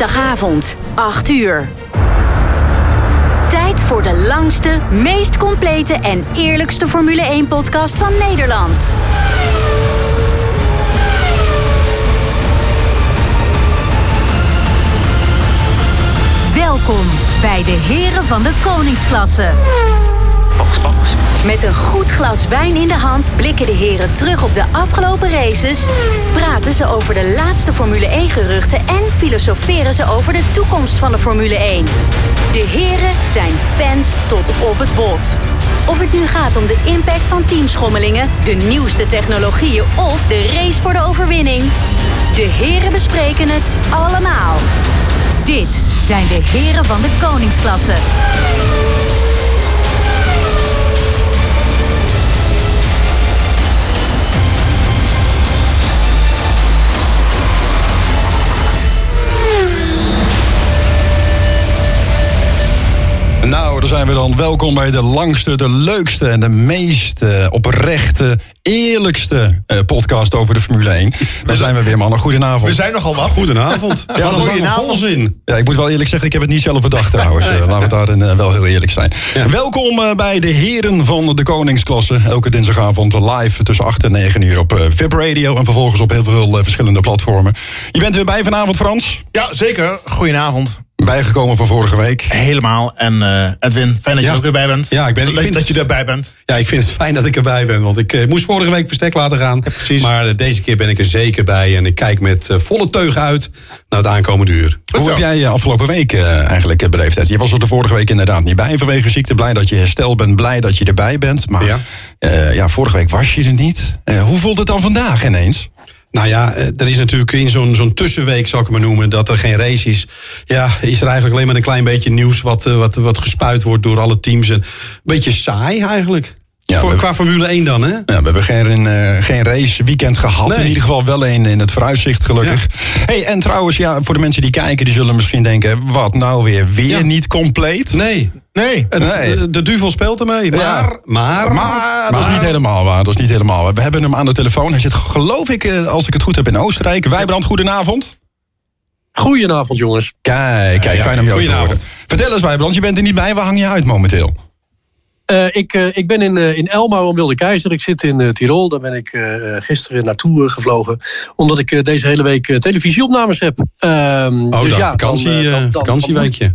Dinsdagavond, 8 uur. Tijd voor de langste, meest complete en eerlijkste Formule 1-podcast van Nederland. Welkom bij de Heren van de Koningsklasse. Met een goed glas wijn in de hand blikken de heren terug op de afgelopen races, praten ze over de laatste Formule 1 geruchten en filosoferen ze over de toekomst van de Formule 1. De heren zijn fans tot op het bot. Of het nu gaat om de impact van teamschommelingen, de nieuwste technologieën of de race voor de overwinning. De heren bespreken het allemaal. Dit zijn de heren van de koningsklasse. Daar zijn we dan. Welkom bij de langste, de leukste en de meest eh, oprechte, eerlijkste eh, podcast over de Formule 1. Daar zijn we weer, mannen. Goedenavond. We zijn nogal wat. Goedenavond. Ja, dat is een volzin. Ja, ik moet wel eerlijk zeggen, ik heb het niet zelf bedacht trouwens. Eh, laten we daarin wel heel eerlijk zijn. Welkom eh, bij de heren van de Koningsklasse. Elke dinsdagavond live tussen 8 en 9 uur op eh, VIP Radio. En vervolgens op heel veel verschillende platformen. Je bent weer bij vanavond, Frans. Ja, zeker. Goedenavond. Bijgekomen van vorige week. Helemaal. En eh, Edwin, fijn dat je Ja. er ook weer bij bent. Ja, ik ben- ik Leuk vind dat het- je erbij bent. Ja, ik vind het fijn dat ik erbij ben. Want ik eh, moest vorige week verstek laten gaan. precies. Maar eh, deze keer ben ik er zeker bij. En ik kijk met volle teug uit naar het aankomende uur. Hoe heb jij je afgelopen week eigenlijk beleefd? Je was er de vorige week inderdaad niet bij vanwege ziekte. Blij dat je hersteld bent, blij dat je erbij bent. Maar ja, Ja. vorige week was je er niet. Hoe voelt het dan vandaag ineens? Nou ja, er is natuurlijk in zo'n zo'n tussenweek, zal ik het maar noemen, dat er geen race is. Ja, is er eigenlijk alleen maar een klein beetje nieuws wat, eh, wat, wat gespuit wordt door alle teams. En Een beetje saai eigenlijk. Ja, Voor, we- qua Formule 1 dan, hè? Ja, we hebben geen, eh, geen race weekend gehad. Nee. In ieder geval wel een in het vooruitzicht, gelukkig. Hey, en trouwens, ja, voor de mensen die kijken, die zullen misschien denken: wat nou weer? Weer Ja. niet compleet? Nee. Nee. Het, Nee. De, de duvel speelt ermee. Maar, Ja. maar, Maar dat is niet helemaal waar. Dat is niet helemaal waar. We hebben hem aan de telefoon. Hij zit, geloof ik, eh, als ik het goed heb, in Oostenrijk. Wijbrand, goedenavond. Goedenavond, jongens. Kijk, kijk, fijn om je ook te horen. goedenavond. Vertel eens, Wijbrand, je bent er niet bij. Waar hang je uit momenteel? Eh, ik, eh, ik ben in, eh, in Elmau om Wilde Keizer. Ik zit in eh, Tirol. Daar ben ik eh, gisteren naartoe eh, gevlogen. Omdat ik eh, deze hele week eh, televisieopnames heb. Ehm, Oh, dus ja, vakantie, dan, eh, eh, dan- dan- vakantieweekje.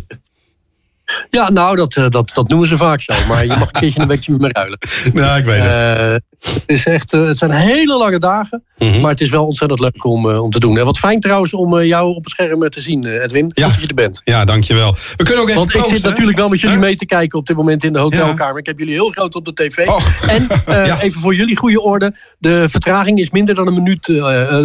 Ja, nou, dat, eh, dat, dat noemen ze vaak zo. Maar je mag een keertje een weekje met me ruilen. Ja, ik weet het. Eh, het, is echt, eh, het zijn hele lange dagen. Mhm. Maar het is wel ontzettend leuk om, om te doen. En wat fijn trouwens om jou op het scherm te zien, Edwin. Ja. Goed dat je er bent. Ja, dankjewel. We kunnen ook even Want ik zit hè? natuurlijk wel met jullie mee te kijken op dit moment in de hotelkamer. Ik heb jullie heel groot op de tv. Oh. En Ja. even voor jullie goede orde. De vertraging is minder dan een minuut.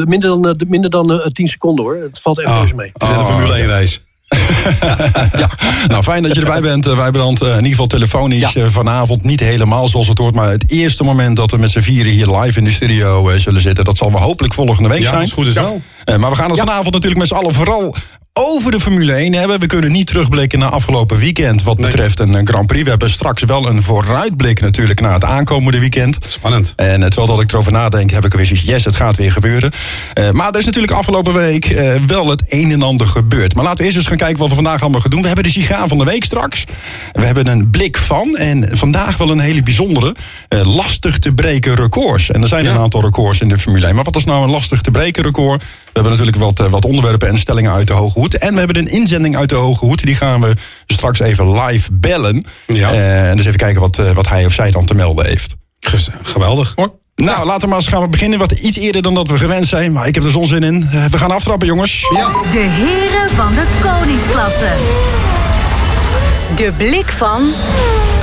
minder dan, minder dan eh, 10 seconden hoor. Het valt echt Oh, mee. het is net een Oh, Formule 1 race. Nou, fijn dat je erbij bent, eh, Wijbrand. Eh, in ieder geval telefonisch Ja. eh, vanavond. Niet helemaal zoals het hoort. Maar het eerste moment dat we met z'n vieren hier live in de studio zullen zitten... dat zal we hopelijk volgende week Ja, zijn. het goed is wel. Maar we gaan het Ja. vanavond natuurlijk met z'n allen vooral over de Formule 1 hebben. We kunnen niet terugblikken naar afgelopen weekend wat betreft een eh, Grand Prix. We hebben straks wel een vooruitblik natuurlijk naar het aankomende weekend. Spannend. En eh, terwijl dat ik erover nadenk, heb ik weer zoiets, yes, het gaat weer gebeuren. Eh, maar er is natuurlijk afgelopen week wel het een en ander gebeurd. Maar laten we eerst eens gaan kijken wat we vandaag allemaal gaan doen. We hebben de sigaar van de week straks. We hebben een blik van. En vandaag wel een hele bijzondere. lastig te breken records. En er zijn Ja. een aantal records in de Formule 1. Maar wat is nou een lastig te breken record? We hebben natuurlijk wat, eh, wat onderwerpen en stellingen uit de Hoge Hoed. En we hebben een inzending uit de Hoge Hoed. Die gaan we straks even live bellen. Ja. Eh, en dus even kijken wat, eh, wat hij of zij dan te melden heeft. Gez- Geweldig. Nou, laten we maar eens gaan we beginnen. Wat iets eerder dan dat we gewend zijn. Maar ik heb er zon zin in. We gaan aftrappen, jongens. Ja. De heren van de koningsklasse. De blik van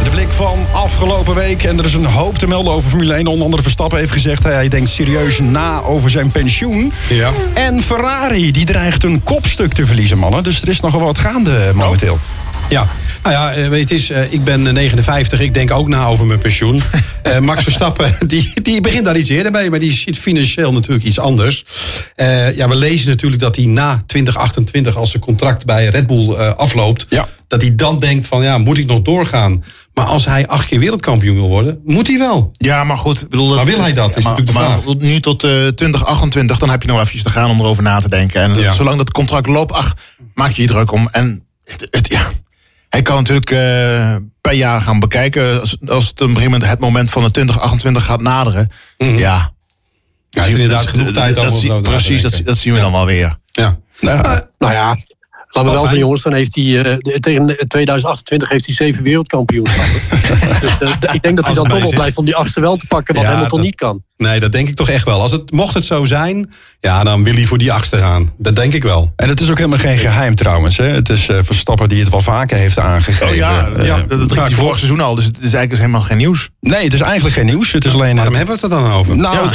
De blik van afgelopen week. En er is een hoop te melden over Formule 1. Onder andere Verstappen heeft gezegd... hij denkt serieus na over zijn pensioen. Ja. En Ferrari, die dreigt een kopstuk te verliezen, mannen. Dus er is nogal wat gaande momenteel. Ja, nou ja, eh, weet het is, eh, ik ben 59, ik denk ook na over mijn pensioen. Eh, Max Verstappen, die, die begint daar iets eerder mee, maar die ziet financieel natuurlijk iets anders. Eh, ja, we lezen natuurlijk dat hij na 2028, als zijn contract bij Red Bull eh, afloopt, Ja. dat hij dan denkt van, ja, moet ik nog doorgaan? Maar als hij acht keer wereldkampioen wil worden, moet hij wel. Ja, maar goed. Bedoel, Maar wil hij dat, is maar, natuurlijk de maar vraag. nu tot eh 2028, dan heb je nog even te gaan om erover na te denken. En Ja. zolang dat contract loopt, ach, maak je je druk om. En het, het- ja, hij kan natuurlijk eh, per jaar gaan bekijken. Als, als het op een gegeven moment het moment van de 2028 gaat naderen. Ja. Mhm. Ja, is inderdaad dat- genoeg tijd over Precies, dat, zien we dan wel weer. Ja. Nou, Nou ja, laten we wel zijn jongens. Dan heeft hij eh, de- tegen 2028 heeft hij zeven wereldkampioenschappen. dus eh, ik denk dat hij dan toch wel blijft om die achtste wel te pakken. Wat Ja, Hamilton dat- niet kan. Nee, dat denk ik toch echt wel. Als het, mocht het zo zijn, ja, dan wil hij voor die achtste gaan. Dat denk ik wel. En het is ook helemaal geen geheim trouwens. Hè. Het is eh, Verstappen die het wel vaker heeft aangegeven. Oh ja, ja, dat dat riep hij vorig seizoen al. Dus het is eigenlijk dus helemaal geen nieuws. Nee, het is eigenlijk geen nieuws. Het is alleen... Waarom het- hebben we het er dan over? Nou,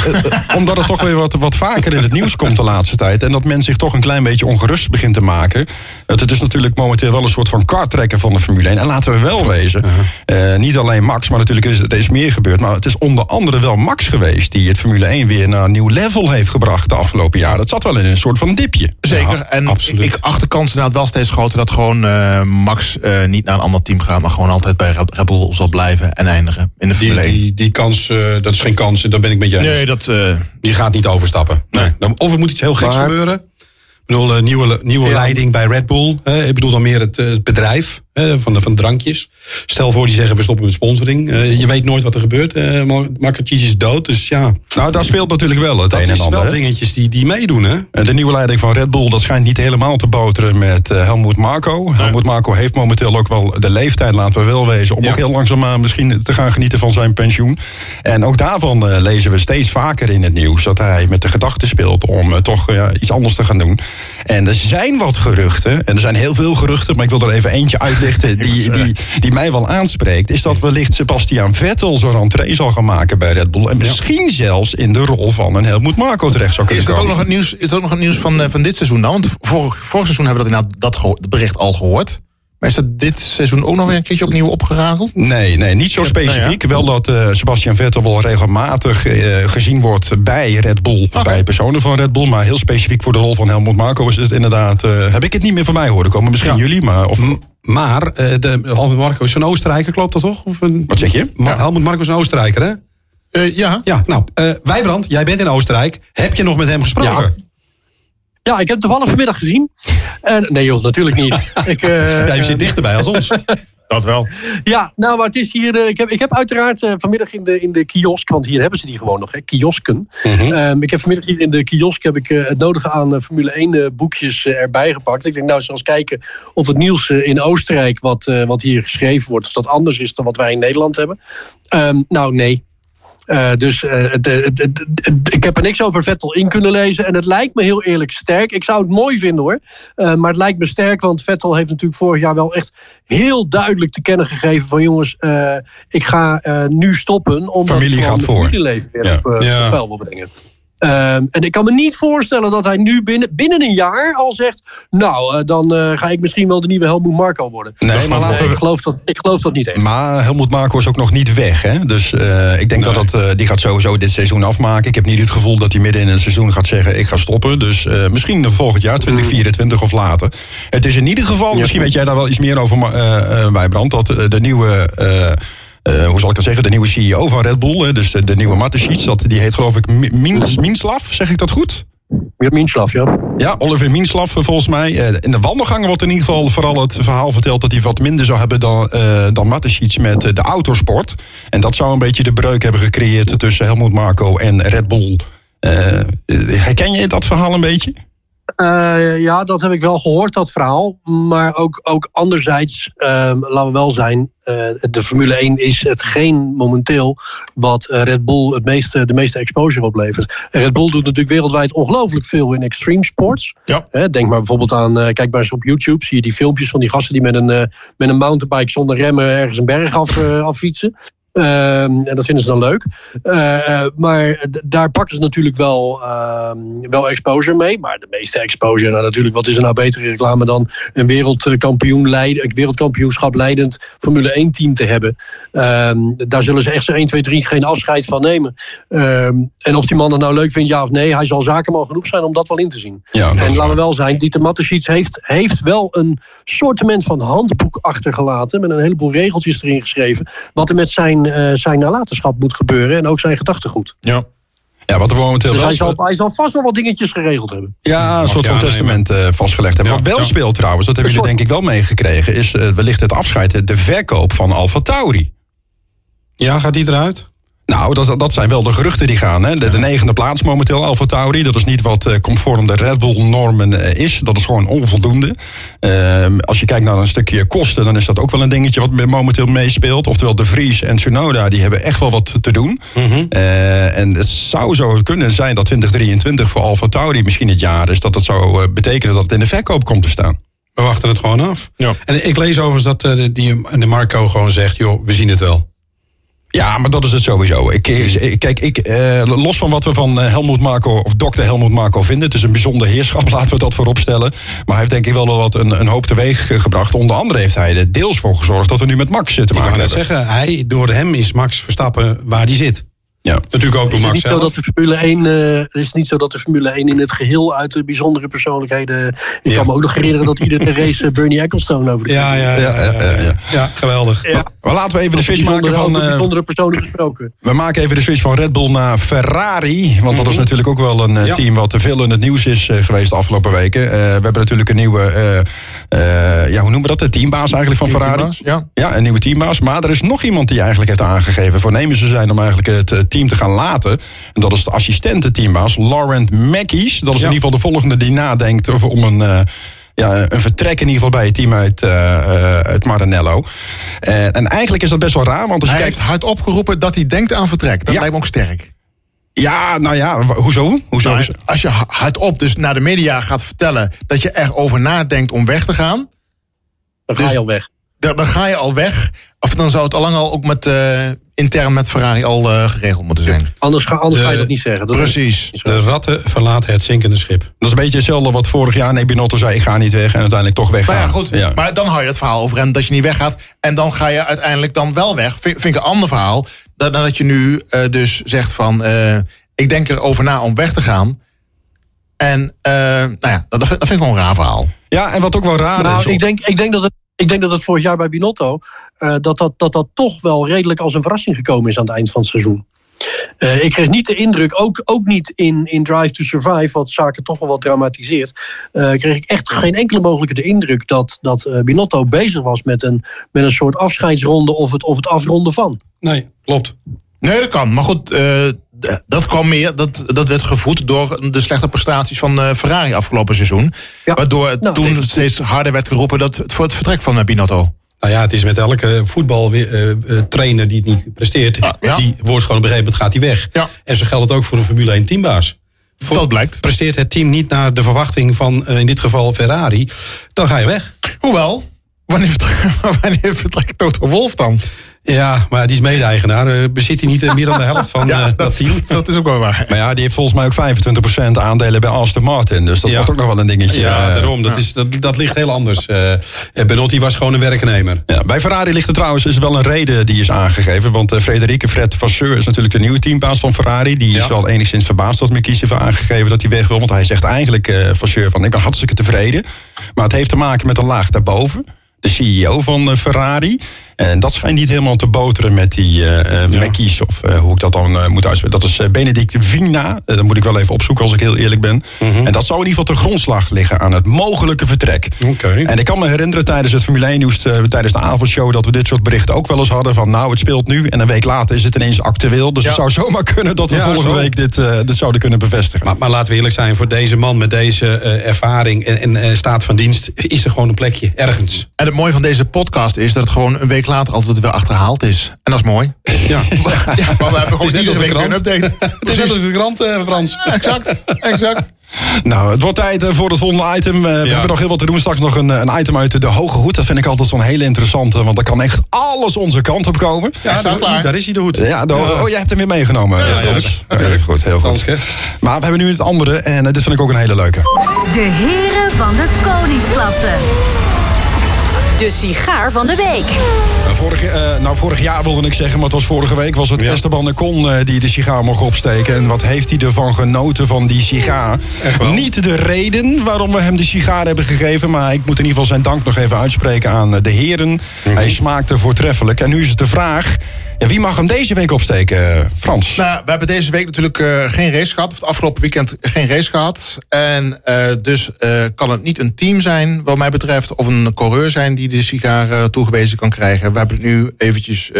omdat het toch weer wat, wat vaker in het nieuws komt de laatste tijd. En dat men zich toch een klein beetje ongerust begint te maken. Het, het is natuurlijk momenteel wel een soort van kartrekken van de Formule 1. En laten we wel wezen. eh, niet alleen Max, maar natuurlijk is er is meer gebeurd. Maar het is onder andere wel Max geweest die het Formule 1 weer naar een nieuw level heeft gebracht de afgelopen jaren. Dat zat wel in een soort van dipje. Zeker. Ja, en absoluut. ik acht de kans inderdaad wel steeds groter dat gewoon eh, Max eh, niet naar een ander team gaat, maar gewoon altijd bij Red Bull zal blijven en eindigen in de Die, Formule 1. die, die kans, eh, dat is geen kans, daar ben ik met je eens. Nee, dat. eh, Die gaat niet overstappen. Nee. Dan, of er moet iets heel geks Maar- gebeuren. Bedoel, eh, nieuwe, nieuwe Ja. leiding bij Red Bull. ik bedoel dan meer het, eh, het bedrijf van, de, van drankjes. Stel voor die zeggen we stoppen met sponsoring. Eh, je weet nooit wat er gebeurt. Uh, Marcochis is dood, dus ja. Nou, daar speelt natuurlijk wel het Dat een en is ander. wel hè. dingetjes die, die meedoen, hè? De nieuwe leiding van Red Bull, dat schijnt niet helemaal te boteren met Helmoet Marco. Helmoet Marco heeft momenteel ook wel de leeftijd, laten we wel wezen, om Ja. ook heel langzaamaan misschien te gaan genieten van zijn pensioen. En ook daarvan lezen we steeds vaker in het nieuws dat hij met de gedachte speelt om toch iets anders te gaan doen. En er zijn wat geruchten, en er zijn heel veel geruchten, maar ik wil er even eentje uitlichten die, die, die mij wel aanspreekt. Is dat wellicht Sebastian Vettel zo'n rentree zal gaan maken bij Red Bull. En misschien zelfs in de rol van een Helmoet Marco terecht zou kunnen is dat ook komen. nog het nieuws, is dat ook nog het nieuws van, eh, van dit seizoen dan? Want vorig, vorig seizoen hebben we dat inderdaad dat bericht al gehoord. Maar is dat dit seizoen ook nog weer een keertje opnieuw opgerakeld? Nee, nee, niet zo heb- specifiek. Wel dat eh, Sebastian Vettel wel regelmatig eh, gezien wordt bij Red Bull. Bij personen van Red Bull. Maar heel specifiek voor de rol van Helmut Marco is het inderdaad... eh, heb ik het niet meer van mij horen komen. Misschien jullie, maar... Of, Maar uh, de, Helmut Marco is een Oostenrijker, klopt dat toch? Of een, wat zeg je? Ma Helmut Marco is een Oostenrijker, hè? Ja. Ja, nou, uh, Wijbrand, jij bent in Oostenrijk. Heb je nog met hem gesproken? Ja. Ja, ik heb toevallig vanmiddag gezien. En, nee joh, natuurlijk niet. ik, uh, ja, je zit dichterbij als ons. Dat wel. Ja, nou, maar het is hier. Uh, ik, heb, ik heb uiteraard uh, vanmiddag in de, in de kiosk, want hier hebben ze die gewoon nog, hè, kiosken. Mm -hmm. um, ik heb vanmiddag hier in de kiosk heb ik, uh, het nodige aan Formule 1 boekjes erbij gepakt. Ik denk, nou, zelfs kijken of het nieuws in Oostenrijk, wat, wat hier geschreven wordt, of dat anders is dan wat wij in Nederland hebben. Um, nou, nee. Uh, dus uh, het, het, het, ik heb er niks over Vettel in kunnen lezen. En het lijkt me heel eerlijk sterk. Ik zou het mooi vinden hoor. Uh, maar het lijkt me sterk, want Vettel heeft natuurlijk vorig jaar wel echt heel duidelijk te kennen gegeven: van jongens, ik ga nu stoppen. Omdat Familie gaat voor. familieleven weer ja. op, ja. op wil brengen. Um, en ik kan me niet voorstellen dat hij nu binnen, binnen een jaar al zegt... nou, uh, dan uh, ga ik misschien wel de nieuwe Helmoet Marco worden. Nee, dus maar laten we... ik, geloof dat, ik geloof dat niet eens. Maar Helmoet Marco is ook nog niet weg. Hè? Dus uh, ik denk nee. dat, dat die gaat sowieso dit seizoen afmaken. Ik heb niet het gevoel dat hij midden in een seizoen gaat zeggen... ik ga stoppen. Dus misschien volgend jaar, 2024 of later. Het is in ieder geval, ja. misschien weet jij daar wel iets meer over, Wijbrand... dat de nieuwe... Uh, hoe zal ik dat zeggen, de nieuwe CEO van Red Bull, dus de, de nieuwe Mateschitz, dat die heet geloof ik Mins, Minslav, zeg ik dat goed? Ja, Minslav, ja. Ja, Oliver Minslav volgens mij. Uh, in de wandelgangen wordt in ieder geval vooral het verhaal verteld dat hij wat minder zou hebben dan, uh, dan Mateschitz met de autosport. En dat zou een beetje de breuk hebben gecreëerd tussen Helmut Marco en Red Bull. herken je dat verhaal een beetje? Uh, ja, dat heb ik wel gehoord, dat verhaal. Maar ook, ook anderzijds, uh, laten we wel zijn, de Formule 1 is hetgeen momenteel wat Red Bull het meeste, de meeste exposure oplevert. En Red Bull doet natuurlijk wereldwijd ongelooflijk veel in extreme sports. Ja. denk maar bijvoorbeeld aan, uh, kijk maar eens op YouTube, zie je die filmpjes van die gasten die met een, met een mountainbike zonder remmen ergens een berg af, affietsen. Ehm, en dat vinden ze dan leuk. Eh, maar daar pakken ze natuurlijk wel, ehm, wel exposure mee. Maar de meeste exposure, nou natuurlijk, wat is er nou betere reclame dan een wereldkampioen wereldkampioenschap leidend Formule 1 team te hebben. Ehm, daar zullen ze echt zo 1, 2, 3 geen afscheid van nemen. En of die man het nou leuk vindt, ja of nee, hij zal zakenman genoeg zijn om dat wel in te zien. Ja, en laten we wel zijn, Dieter Matterschiets heeft, heeft wel een soortement van handboek achtergelaten. Met een heleboel regeltjes erin geschreven. Wat er met zijn, eh, zijn nalatenschap moet gebeuren. En ook zijn gedachtegoed. Ja. Ja, wat er momenteel Dus wel hij zal, hij zal vast wel wat dingetjes geregeld hebben. Ja, een soort van testament eh, vastgelegd hebben. Ja, Wat wel ja. speelt trouwens, dat hebben jullie denk ik wel meegekregen... is eh, wellicht het afscheid, de verkoop van Alfa Tauri. Ja, gaat die eruit? Nou, dat, dat zijn wel de geruchten die gaan. Hè. De, de negende plaats momenteel, Alfa Tauri. Dat is niet wat eh, conform de Red Bull-normen eh, is. Dat is gewoon onvoldoende. Ehm, als je kijkt naar een stukje kosten... dan is dat ook wel een dingetje wat me- momenteel meespeelt. Oftewel de Vries en Tsunoda, die hebben echt wel wat te doen. Eh, en het zou zo kunnen zijn dat 2023 voor Alfa Tauri misschien het jaar is... dat dat zou betekenen dat het in de verkoop komt te staan. We wachten het gewoon af. Ja. En ik lees overigens dat die, de Marco gewoon zegt... joh, we zien het wel. Ja, maar dat is het sowieso. Ik, ik- kijk, ik, eh, los van wat we van eh, Helmoet Marco of dokter Helmoet Marco vinden, het is een bijzonder heerschap, laten we dat voorop stellen. Maar hij heeft denk ik wel wat een, een hoop teweeg gebracht. Onder andere heeft hij er deels voor gezorgd dat we nu met Max zitten Ik maken net hebben. zeggen, hij, door hem is Max Verstappen waar hij zit. Ja. Natuurlijk ook door Max niet zo zelf. dat de Formule 1, eh, het is niet zo dat de Formule 1 in het geheel uit de bijzondere persoonlijkheden. Ik Ja. kan me ook nog herinneren dat iedere race Bernie Ecclestone over de Ja, ja, ja, Ja, ja, geweldig. Ja. Maar laten we even de switch maken van. over eh, bijzondere personen gesproken. we maken even de switch van Red Bull naar Ferrari. Want dat is natuurlijk ook wel een eh, Mhm. Ja. team wat te veel in het nieuws is eh, geweest de afgelopen weken. Eh, we hebben natuurlijk een nieuwe, eh, eh, ja, hoe noemen we dat? De teambaas eigenlijk van Ferrari. teambaas, ja. Ja, een nieuwe teambaas. Maar er is nog iemand die eigenlijk heeft aangegeven voornemens te zijn om eigenlijk het eh, team te gaan laten. En dat is de assistententeambaas, Laurent Mackies. Dat is Ja. in ieder geval de volgende die nadenkt over om een. eh, ja, een vertrek in ieder geval bij het team uit, uit Maranello. Eh, en eigenlijk is dat best wel raar, want als je Hij kijkt... heeft hard opgeroepen dat hij denkt aan vertrek. Dat Ja. lijkt me ook sterk. Ja, nou ja, hoezo? hoezo Nou, als je ha- hardop dus naar de media gaat vertellen dat je erover nadenkt om weg te gaan, Dan ga dus- je al weg. dan, dan ga je al weg. Of dan zou het al lang al ook met, eh, intern met Ferrari al eh, geregeld moeten zijn. Anders, ga, anders De- ga je dat niet zeggen. Dat Precies. is. De ratten verlaten het zinkende schip. Dat is een beetje hetzelfde wat vorig jaar Nee Binotto zei... ik ga niet weg en uiteindelijk toch weggaan. Maar ja, goed. Ja. Maar dan hou je het verhaal over en dat je niet weggaat. En dan ga je uiteindelijk dan wel weg. Vind, vind ik een ander verhaal. Dan, dat je nu eh, dus zegt van... eh, ik denk erover na om weg te gaan. En eh, nou ja, dat, dat vind ik gewoon een raar verhaal. Ja, en wat ook wel raar is... Nou, ik denk, ik, denk dat het, ik denk dat het vorig jaar bij Binotto. Eh, dat, dat, dat dat toch wel redelijk als een verrassing gekomen is aan het eind van het seizoen. Eh, ik kreeg niet de indruk, ook, ook niet in, in Drive to Survive, wat zaken toch wel wat dramatiseert. eh, kreeg ik echt geen enkele mogelijke de indruk dat, dat eh, Binotto bezig was met een, met een soort afscheidsronde of het, of het afronden van. Nee, klopt. Nee, dat kan. Maar goed, eh, dat kwam meer. Dat, dat werd gevoed door de slechte prestaties van eh, Ferrari afgelopen seizoen. Ja. Waardoor Nou, toen steeds harder werd geroepen dat het voor het vertrek van eh, Binotto. Nou ja, het is met elke voetbaltrainer die het niet presteert. Ah, ja. Die wordt gewoon op een gegeven moment gaat hij weg. Ja. En zo geldt het ook voor een Formule 1 teambaas. Voor- Dat blijkt. Presteert het team niet naar de verwachting van eh, in dit geval Ferrari, dan ga je weg. Hoewel, wanneer vertrekt, wanneer vertrekt Toto Wolf dan? Ja, maar die is mede-eigenaar. Eh, Bezit hij niet eh, meer dan de helft van eh, dat, team? dat is ook wel waar. Maar ja, die heeft volgens mij ook 25% aandelen bij Aston Martin. Dus dat Ja. wordt ook nog wel een dingetje. Ja, daarom. Dat, is, dat, dat ligt heel anders. Benotti was gewoon een werknemer. Ja, bij Ferrari ligt er trouwens is wel een reden die is aangegeven. Want Frederike Fred Vasseur is natuurlijk de nieuwe teambaas van Ferrari. Die is wel enigszins verbaasd dat Mikies heeft aangegeven dat hij weg wil. Want hij zegt eigenlijk, Vasseur, van ik ben hartstikke tevreden. Maar het heeft te maken met een laag daarboven. De CEO van Ferrari. En dat schijnt niet helemaal te boteren met die eh eh, Mackies, of eh, hoe ik dat dan moet uitspreken. Dat is Benedict Vina. Dat moet ik wel even opzoeken als ik heel eerlijk ben. En dat zou in ieder geval ten grondslag liggen aan het mogelijke vertrek. Oké. En ik kan me herinneren tijdens het Formule 1 nieuws, eh, tijdens de avondshow, dat we dit soort berichten ook wel eens hadden. Van nou, het speelt nu. En een week later is het ineens actueel. Dus Ja. het zou zomaar kunnen dat we Ja, volgende zo. week dit, eh, dit zouden kunnen bevestigen. Maar, maar laten we eerlijk zijn, voor deze man met deze eh, ervaring en, en staat van dienst is er gewoon een plekje ergens. En het mooie van deze podcast is dat het gewoon een week later altijd weer achterhaald is. En dat is mooi. Ja. Ja, maar we hebben gewoon net iedere week weer een update. Het is net als de krant, eh, Frans. Exact, exact. Nou, het wordt tijd eh, voor het volgende item. Eh, We hebben nog heel wat te doen. Straks nog een, een item uit de Hoge Hoed. Dat vind ik altijd zo'n hele interessante. Want daar kan echt alles onze kant op komen. Ja, staat klaar. Daar is hij de hoed. Ja, de- oh, jij hebt hem weer meegenomen. ja, Frans. ja. Heel goed, heel goed. Maar we hebben nu het andere. En eh, dit vind ik ook een hele leuke. De heren van de koningsklasse. De sigaar van de week. Eh, Vorig, eh, nou, vorig jaar wilde ik zeggen, maar het was vorige week... was het Ja. Esteban Ocon eh, die de sigaar mocht opsteken. En wat heeft hij ervan genoten van die sigaar? Echt wel. Niet de reden waarom we hem die sigaar hebben gegeven... maar ik moet in ieder geval zijn dank nog even uitspreken aan eh, de heren. Mhm. Hij smaakte voortreffelijk. En nu is het de vraag, wie mag hem deze week opsteken, eh, Frans? Nou, we hebben deze week natuurlijk eh, geen race gehad. Of het afgelopen weekend geen race gehad. En eh, dus kan het niet een team zijn, wat mij betreft. Of een coureur zijn die de sigaar toegewezen kan krijgen. We hebben het nu eventjes...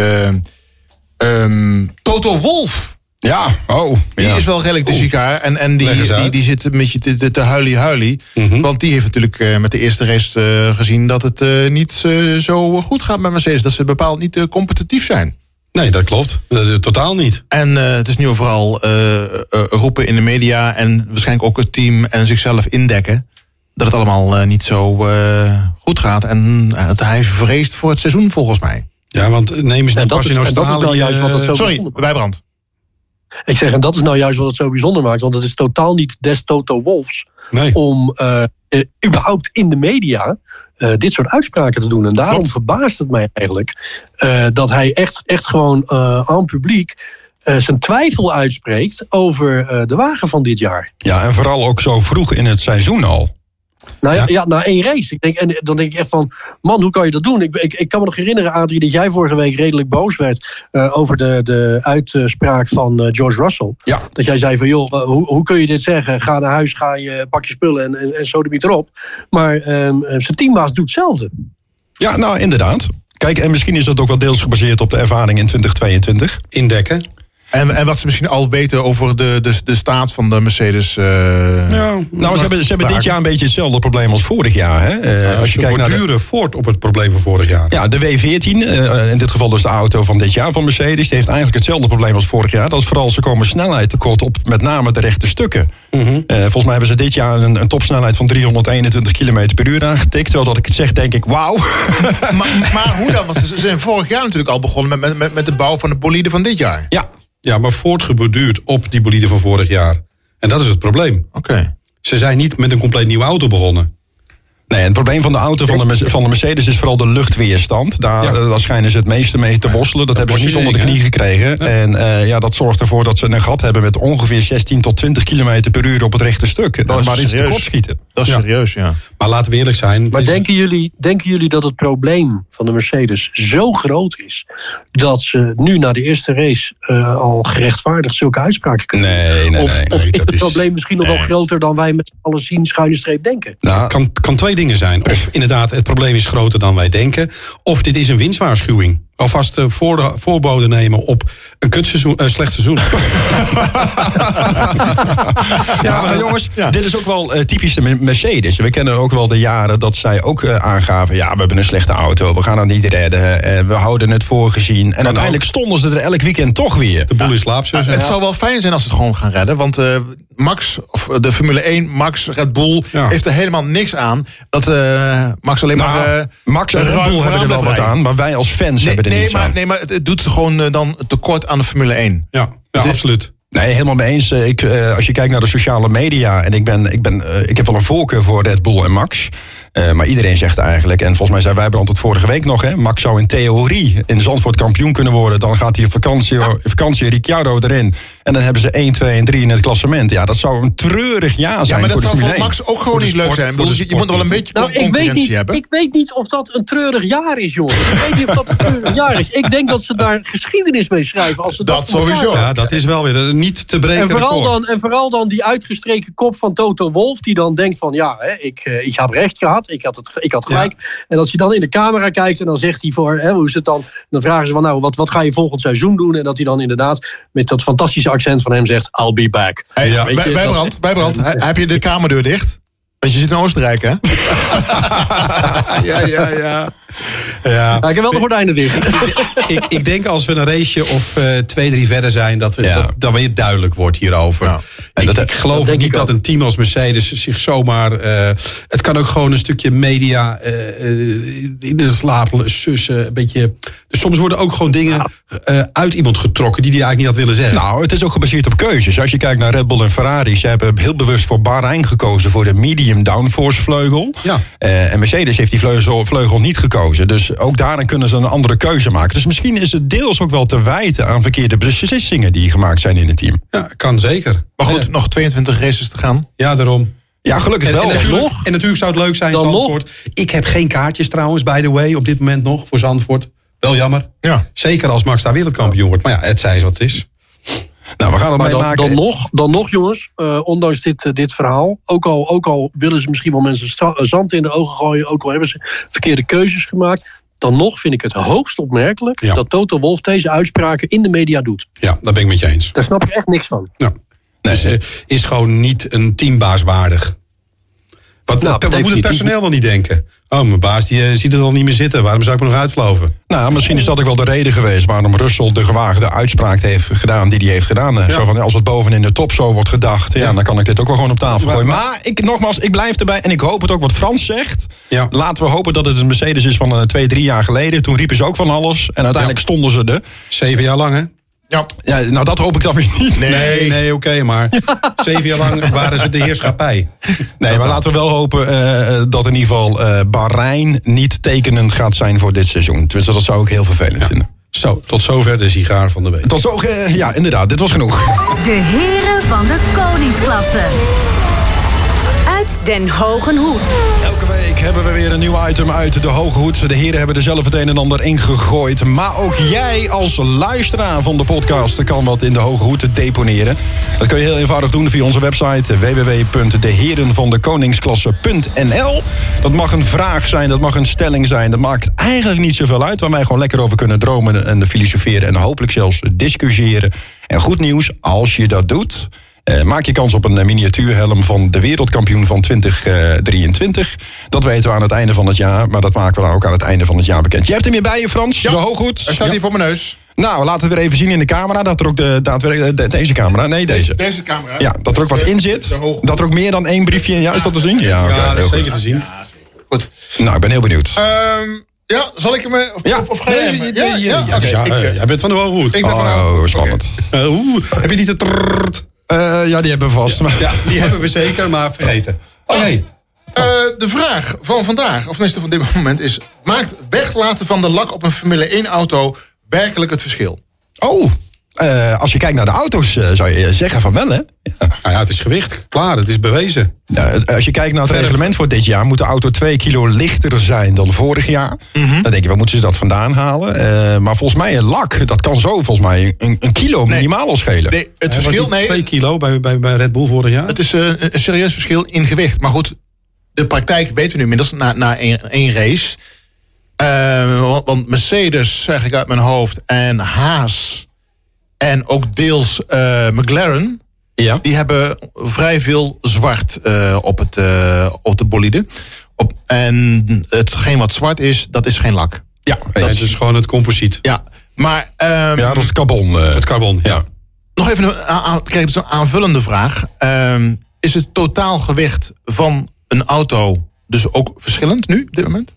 ehm, Toto Wolf. Ja, oh. Die ja. is wel redelijk de sigaar. En, en die, die, die zit een beetje te, te, huilie-huilie. Mhm. Want die heeft natuurlijk met de eerste race gezien... dat het niet zo goed gaat met Mercedes. Dat ze bepaald niet competitief zijn. Nee, dat klopt. Eh, totaal niet. En eh, het is nu vooral eh, eh, roepen in de media... en waarschijnlijk ook het team en zichzelf indekken... dat het allemaal niet zo eh, goed gaat. En dat hij vreest voor het seizoen volgens mij. Ja, want neem eens En niet dat pas is- in en dat is nou Australië. juist wat het zo- Sorry, bijzonder maakt. Wijbrand. Ik zeg, en dat is nou juist wat het zo bijzonder maakt. Want het is totaal niet des Toto Wolfs Nee. om überhaupt in de media eh, dit soort uitspraken te doen. En daarom verbaast het mij eigenlijk eh, dat hij echt, echt gewoon eh aan publiek zijn twijfel uitspreekt over de wagen van dit jaar. ja, en vooral ook zo vroeg in het seizoen al. Nou ja, Ja. na één race. Ik denk, en dan denk ik echt van, man, hoe kan je dat doen? Ik, ik, ik kan me nog herinneren, Adrie, dat jij vorige week redelijk boos werd eh, over de, de uitspraak van eh, George Russell. Ja. Dat jij zei van, joh, hoe, hoe kun je dit zeggen? Ga naar huis, ga je, pak je spullen en, en, en zo de erop. Maar ehm, eh, zijn teambaas doet hetzelfde. Ja, nou inderdaad. Kijk, en misschien is dat ook wel deels gebaseerd op de ervaring in 2022. Indekken. En, en wat ze misschien al weten over de, de, de staat van de Mercedes. eh, Ja, Nou, ze hebben, ze hebben dit jaar een beetje hetzelfde probleem als vorig jaar. Hè? Eh, als je kijkt naar de, voort op het probleem van vorig jaar. ja, de W14, eh, in dit geval dus de auto van dit jaar van Mercedes... die heeft eigenlijk hetzelfde probleem als vorig jaar. Dat is vooral, ze komen snelheid tekort op met name de rechte stukken. Mhm. Volgens mij hebben ze dit jaar een, een topsnelheid van 321 km per uur aangetikt. Terwijl dat ik het zeg, denk ik, wauw. maar, maar hoe dan? Want ze ze zijn vorig jaar natuurlijk al begonnen met, met, met de bouw van de bolide van dit jaar. ja, Ja, maar voortgeborduurd op die bolide van vorig jaar. En dat is het probleem. Oké. Ze zijn niet met een compleet nieuwe auto begonnen. Nee, het probleem van de auto van de, van de Mercedes is vooral de luchtweerstand. Daar, Ja. eh, daar schijnen ze het meeste mee te worstelen. Dat hebben ze niet onder de knie gekregen. En eh, ja, dat zorgt ervoor dat ze een gat hebben met ongeveer 16 tot 20 km per uur op het rechte stuk. Dat is waar is serieus. tekortschieten. Dat is Ja. serieus, ja. Maar laten we eerlijk zijn. Maar denken jullie, denken jullie dat het probleem van de Mercedes zo groot is... dat ze nu na de eerste race eh, al gerechtvaardigd zulke uitspraken kunnen doen? Nee, nee, of nee. of nee, is dat het is- probleem misschien nog wel groter dan wij met z'n allen zien schuine streep denken? Nou, kan, kan twee dingen zijn. Of inderdaad, het probleem is groter dan wij denken. Of dit is een winstwaarschuwing. Alvast uh, voor, voorbode nemen op een kutseizoen, uh, slecht seizoen. Ja, maar jongens, ja. dit is ook wel eh, typisch de Mercedes. We kennen ook wel de jaren dat zij ook eh, aangaven... ja, we hebben een slechte auto, we gaan het niet redden... eh, we houden het voorgezien. En uiteindelijk stonden ze er elk weekend toch weer. De boel in slaap. zo Het zou wel fijn zijn als ze het gewoon gaan redden. Want eh, Max, of de Formule 1, Max, Red Bull, Ja. heeft er helemaal niks aan. Dat eh, Max alleen maar. Nou, eh, Max en Red Bull hebben er wel wat aan... maar wij als fans Nee, hebben er nee, niets maar, aan. nee, maar het, het doet gewoon eh, dan tekort aan de Formule 1. Ja, ja absoluut. Nee, helemaal mee eens. Eh, Ik, eh, als je kijkt naar de sociale media... en ik, ben, ik, ben, eh, ik heb wel een voorkeur voor Red Bull en Max... Eh, maar iedereen zegt eigenlijk, en volgens mij zei Wijbrand het vorige week nog... Hè, Max zou in theorie in Zandvoort kampioen kunnen worden. Dan gaat hij op vakantie, vakantie Ricciardo erin. En dan hebben ze 1, 2 en 3 in het klassement. Ja, dat zou een treurig jaar zijn Ja, maar dat voor de zou voor 1. Max ook gewoon niet leuk zijn. Je, je moet wel een beetje Nou, ik weet, concurrentie niet, hebben. ik weet niet of dat een treurig jaar is, jongen. Ik weet niet of dat een treurig jaar is. Ik denk dat ze daar geschiedenis mee schrijven. Als ze dat, Dat sowieso. Ja, dat is wel weer een niet te breken En vooral, record. dan, en vooral dan die uitgestreken kop van Toto Wolf, die dan denkt van ja, hè, ik, eh, ik had recht gehad, ik had, het, ik had gelijk. En als hij dan in de camera kijkt en dan zegt hij voor, hè, hoe is het dan? Dan vragen ze van nou, wat, wat ga je volgend seizoen doen? En dat hij dan inderdaad met dat fantastische accent van hem zegt, I'll be back. Hey, Ja, weet je, bij, dat- brand, bij brand. He- heb je de kamerdeur dicht? Want je zit in Oostenrijk, hè? Ja, ja, ja. Ja, Ja, ik heb wel de gordijnen dicht. ik, ik denk als we een raceje of eh, twee, drie verder zijn, dat, we, Ja. dat, dat weer duidelijk wordt hierover. Ja. Ik, dat- ik geloof dat niet ik dat ook. een team als Mercedes zich zomaar. eh, het kan ook gewoon een stukje media eh, eh, in de slaap sussen. Een beetje. Dus soms worden ook gewoon dingen eh, uit iemand getrokken die hij eigenlijk niet had willen zeggen. Nou, het is ook gebaseerd op keuzes. Als je kijkt naar Red Bull en Ferrari, ze hebben heel bewust voor Bahrein gekozen voor de medium downforce vleugel. Ja. Eh, en Mercedes heeft die vleugel, vleugel niet gekozen. Dus ook daarin kunnen ze een andere keuze maken. Dus misschien is het deels ook wel te wijten aan verkeerde beslissingen die gemaakt zijn in het team. ja, kan zeker. Maar goed, Ja, nog 22 races te gaan. ja, daarom. Ja, gelukkig En, wel. en, natuurlijk, nog? en natuurlijk zou het leuk zijn, Dan Zandvoort. Ik heb geen kaartjes trouwens, by the way, op dit moment nog voor Zandvoort. Wel jammer. Ja. Zeker als Max daar wereldkampioen wordt. Maar ja, het zij is wat het is. Nou, we gaan het Maar dan, meemaken. dan, nog, dan nog, jongens, eh, ondanks dit, eh, dit verhaal. Ook al, ook al willen ze misschien wel mensen eh, zand in de ogen gooien. Ook al hebben ze verkeerde keuzes gemaakt. Dan nog vind ik het hoogst opmerkelijk Ja. dat Toto Wolf deze uitspraken in de media doet. Ja, daar ben ik met je eens. Daar snap ik echt niks van. Ja. Dus, eh, is gewoon niet een teambaas waardig. Wat, Nou, wat moet het personeel wel niet denken? Oh, mijn baas die, eh, ziet het al niet meer zitten. Waarom zou ik me nog uitvloven? Nou, misschien is dat ook wel de reden geweest waarom Russell de gewaagde uitspraak heeft gedaan die hij heeft gedaan. Ja. Zo van, als het boven in de top zo wordt gedacht, ja, Ja. dan kan ik dit ook wel gewoon op tafel gooien. Maar ik, nogmaals, ik blijf erbij en ik hoop het ook wat Frans zegt. Ja. Laten we hopen dat het een Mercedes is van eh, twee, drie jaar geleden. Toen riepen ze ook van alles en uiteindelijk stonden ze er. Zeven jaar lang, hè? Ja. Ja, nou, dat hoop ik dan weer niet. Nee, nee, oké, maar zeven jaar lang waren ze de heerschappij. Nee, maar laten we wel hopen eh, eh, dat in ieder geval eh Bahrein niet tekenend gaat zijn voor dit seizoen. Tenminste, dat zou ik heel vervelend vinden. Zo, tot zover de sigaar van de week. Tot zo, eh, ja, inderdaad, dit was genoeg. De heren van de koningsklasse. Den Hogen Hoed. Elke week hebben we weer een nieuw item uit de Hoge Hoed. De heren hebben er zelf het een en ander in gegooid. Maar ook jij als luisteraar van de podcast kan wat in de Hoge Hoed deponeren. Dat kun je heel eenvoudig doen via onze website www.deherenvandekoningsklasse.nl. Dat mag een vraag zijn, dat mag een stelling zijn. Dat maakt eigenlijk niet zoveel uit. Waar wij gewoon lekker over kunnen dromen en filosoferen. En hopelijk zelfs discussiëren. En goed nieuws, als je dat doet... Eh, maak je kans op een eh, miniatuurhelm van de wereldkampioen van 2023. Dat weten we aan het einde van het jaar, maar dat maken we dan ook aan het einde van het jaar bekend. Je hebt hem hier bij je, Frans? Ja. De hooggoed? Hij staat hier voor mijn neus. Nou, laten we weer even zien in de camera dat er ook de, daadwerkelijk, de- deze camera, nee deze. Deze camera. Ja, dat er ook wat in zit. Dat er ook meer dan één briefje in, ja, is dat te zien? Ja, Ja, dat heel is goed. zeker te zien. Goed. Nou, ik ben heel benieuwd. Ehm, ja, zal ik hem... eh, Of, Ja. of, of ga Nee, nee, Ja, ja, ja, dus ja, ik, eh, eh, jij bent van de Hooghoed. ik ben van Oh, spannend. Eh, heb je niet de trrrt? Eh, ja, die hebben we vast. maar- Ja, die hebben we zeker, maar vergeten. Oké. Eh, de vraag van vandaag, of tenminste van dit moment, is... Maakt weglaten van de lak op een Formule 1-auto werkelijk het verschil? Oh, eh, als je kijkt naar de auto's eh, zou je zeggen van wel, hè? Ja. Nou ja, het is gewicht. Klaar, het is bewezen. Ja, het- als je kijkt naar het Verf. reglement voor dit jaar, moet de auto 2 kilo lichter zijn dan vorig jaar. Dan denk je, waar moeten ze dat vandaan halen? Eh, maar volgens mij een lak, dat kan zo volgens mij een, een kilo minimaal al schelen. Nee, het verschil... Nee, Twee kilo bij, bij, bij Red Bull vorig jaar. Het is eh, een serieus verschil in gewicht. Maar goed, de praktijk weten we nu inmiddels na, na één, één race. Eh, want Mercedes, zeg ik uit mijn hoofd, en Haas en ook deels eh, McLaren... Ja. die hebben vrij veel zwart eh, op, het, eh, op de bolide. Op, en hetgeen wat zwart is, dat is geen lak. Ja, Nee, het is gewoon het composiet. Ja, maar ehm, ja, dat is carbon. eh. Het carbon, ja. ja. nog even een, aan, een aanvullende vraag. Ehm, is het totaalgewicht van een auto dus ook verschillend nu, op dit moment?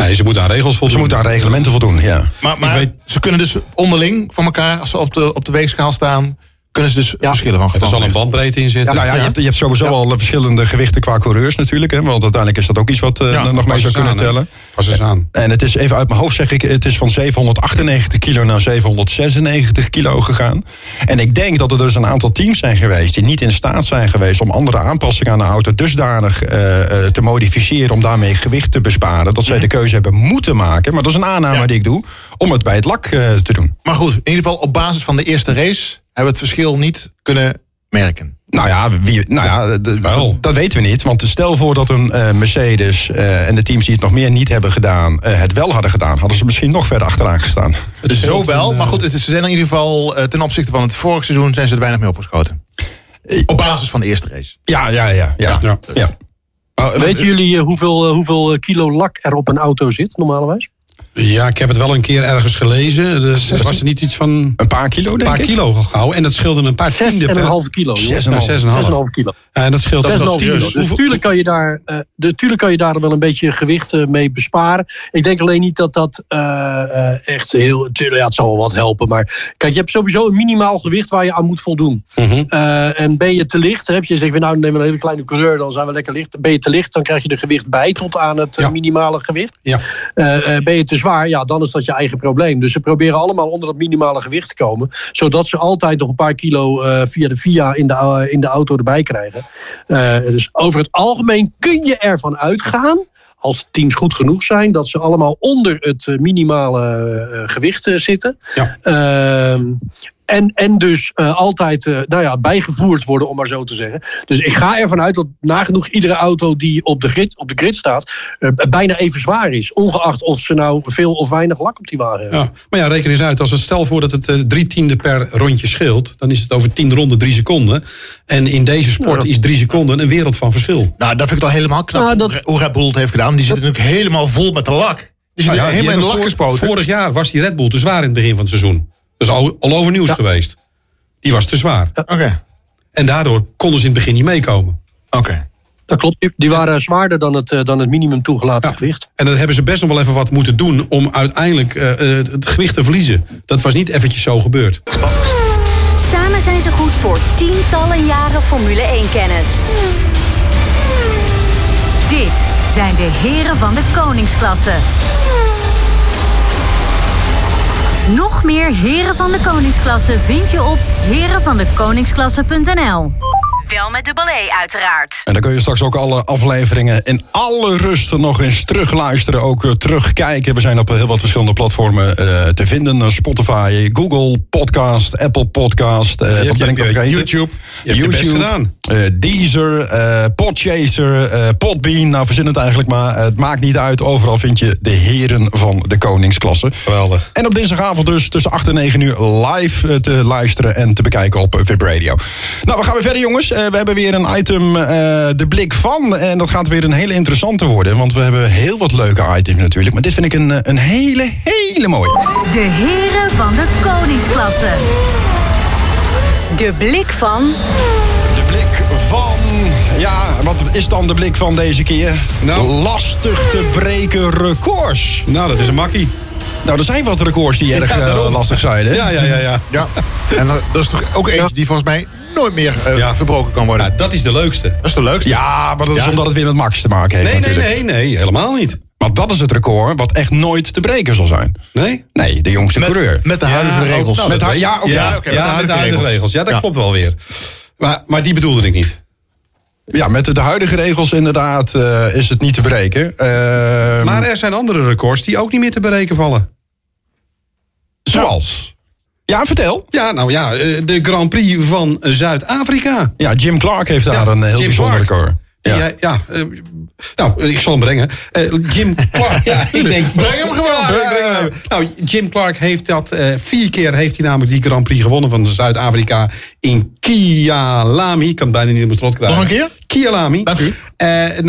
Nee, ze moeten aan regels voldoen. Ze moeten aan reglementen voldoen, ja. Maar, maar weet- ze kunnen dus onderling van elkaar, als ze op de, op de weegschaal staan, kunnen ze dus verschillen van Er zal een bandbreedte in zitten. nou ja, Je, hebt, je hebt sowieso Ja. al verschillende gewichten qua coureurs natuurlijk. Hè, want uiteindelijk is dat ook iets wat eh, Ja, nog mee zou kunnen aan, tellen. Pas eens aan. En het is even uit mijn hoofd zeg ik, het is van 798 kilo naar 796 kilo gegaan. En ik denk dat er dus een aantal teams zijn geweest die niet in staat zijn geweest om andere aanpassingen aan de auto dusdanig eh, eh, te modificeren om daarmee gewicht te besparen. Dat zij de keuze hebben moeten maken. Maar dat is een aanname Ja. die ik doe om het bij het lak eh, te doen. Maar goed, in ieder geval op basis van de eerste race hebben we het verschil niet kunnen merken. Nou ja, wie, nou ja d- Wel. dat weten we niet. Want stel voor dat een eh, Mercedes eh, en de teams die het nog meer niet hebben gedaan, eh, het wel hadden gedaan, hadden ze misschien nog verder achteraan gestaan. Het Zo wel, een, maar goed, het is, ze zijn in ieder geval ten opzichte van het vorige seizoen zijn ze er weinig mee opgeschoten. Op basis van de eerste race. Ja, ja, ja. ja, Ja. ja. Weten jullie hoeveel, hoeveel kilo lak er op een auto zit, normalerwijs? Ja, ik heb het wel een keer ergens gelezen. Dus was er niet iets van een Een paar kilo, denk paar ik. kilo gehouden. En dat scheelde een paar een per... halve kilo. joh. Zes en Ja, een half. zes en een Zes en een half. halve kilo. En dat scheelt Zes en een dat halve tienden. kilo. Dus Hoeveel- tuurlijk kan je daar, eh, de, tuurlijk kan je daar wel een beetje gewicht eh, mee besparen. Ik denk alleen niet dat dat eh, eh, echt heel. Tuurlijk, ja, het zal wel wat helpen. Maar kijk, je hebt sowieso een minimaal gewicht waar je aan moet voldoen. Mhm. Eh, en ben je te licht, heb je zegt, nou neem een hele kleine coureur, dan zijn we lekker licht. Ben je te licht, dan krijg je er gewicht bij tot aan het eh, Ja. minimale gewicht. Ja. Eh, eh, ben je te zwaar, ja, dan is dat je eigen probleem. Dus ze proberen allemaal onder dat minimale gewicht te komen. Zodat ze altijd nog een paar kilo eh, via de VIA in de, in de auto erbij krijgen. Eh, dus over het algemeen kun je ervan uitgaan. Als teams goed genoeg zijn, dat ze allemaal onder het eh, minimale gewicht zitten. Ja. Ehm, en, en dus eh, altijd eh, nou ja, bijgevoerd worden, om maar zo te zeggen. Dus ik ga ervan uit dat nagenoeg iedere auto die op de grid, op de grid staat, eh, bijna even zwaar is. Ongeacht of ze nou veel of weinig lak op die wagen hebben. Ja, maar ja, reken eens uit. Als het stel voor dat het drie tiende per rondje scheelt... dan is het over tien ronden drie seconden. En in deze sport Ja. is drie seconden een wereld van verschil. Nou, dat vind ik al helemaal knap. Nou, dat- Hoe Red Bull het heeft gedaan. Die zit natuurlijk helemaal vol met de lak. Die zit Nou ja, die helemaal in de lak gespoten. Vorig jaar was die Red Bull te zwaar in het begin van het seizoen. Dat is al, al over nieuws Ja. geweest. Die was te zwaar. Oké, En daardoor konden ze in het begin niet meekomen. oké. Dat klopt. Die- Die waren zwaarder dan het, eh, dan het minimum toegelaten Ja. gewicht. En dan hebben ze best nog wel even wat moeten doen... om uiteindelijk eh, eh, het gewicht te verliezen. Dat was niet eventjes zo gebeurd. Samen zijn ze goed voor tientallen jaren Formule 1-kennis. Dit zijn de heren van de koningsklasse. Nog meer heren van de koningsklasse vind je op herenvandekoningsklasse.nl. Wel met dubbel E uiteraard. En dan kun je straks ook alle afleveringen in alle rust nog eens terugluisteren. Ook eh, terugkijken. We zijn op heel wat verschillende platformen eh, te vinden. Eh, Spotify, Google Podcast, Apple Podcast. eh, ben je hebt- vergeten? YouTube. Je hebt je best gedaan. eh, Deezer, eh, Podchaser, eh, Podbean. Nou, verzin het eigenlijk maar. Het maakt niet uit. Overal vind je de heren van de koningsklasse. Geweldig. En op dinsdagavond dus tussen 8 en 9 uur live eh, te luisteren en te bekijken op eh, Vib Radio. Nou, we gaan weer verder jongens. Eh, we hebben weer een item, eh, de blik van. En dat gaat weer een hele interessante worden. Want we hebben heel wat leuke items natuurlijk. Maar dit vind ik een, eh, een hele, hele mooie. De heren van de koningsklasse. De blik van De blik van... Ja, wat is dan de blik van deze keer? Nou. Lastig te breken records. Nou, dat is een makkie. Nou, er zijn wat records die erg Ja, lastig zijn, hè? Ja, ja, ja, ja. Ja. En dat dat is toch ook eentje die volgens mij nooit meer eh, Ja. verbroken kan worden. Nou, dat is de leukste. Dat is de leukste. Ja, maar dat is Ja. omdat het weer met Max te maken heeft Nee, nee, natuurlijk. nee, nee, helemaal niet. Want dat is het record wat echt nooit te breken zal zijn. Nee? Nee, de jongste Met, coureur. met de huidige Ja, regels. nou, Met ja, met de huidige regels. regels. Ja, dat klopt wel weer. Maar, maar die bedoelde ik niet. Ja, met de, de huidige regels inderdaad eh, is het niet te breken. Ehm, Maar er zijn andere records die ook niet meer te bereiken vallen. zoals? Ja, vertel. Ja, nou ja, eh, de Grand Prix van Zuid-Afrika. Ja, Jim Clark heeft daar Ja, een heel Jim bijzonder record. Ja. Ja, ja eh, nou, ik zal hem brengen. Eh, Jim Clark. ja, ik denk, Breng hem gewoon. Breng- hem. Nou, Jim Clark heeft dat eh, vier keer heeft hij namelijk die Grand Prix gewonnen van Zuid-Afrika in Kialami. Ik kan het bijna niet in mijn strot krijgen. Nog een keer? Kialami. Dank u. Eh,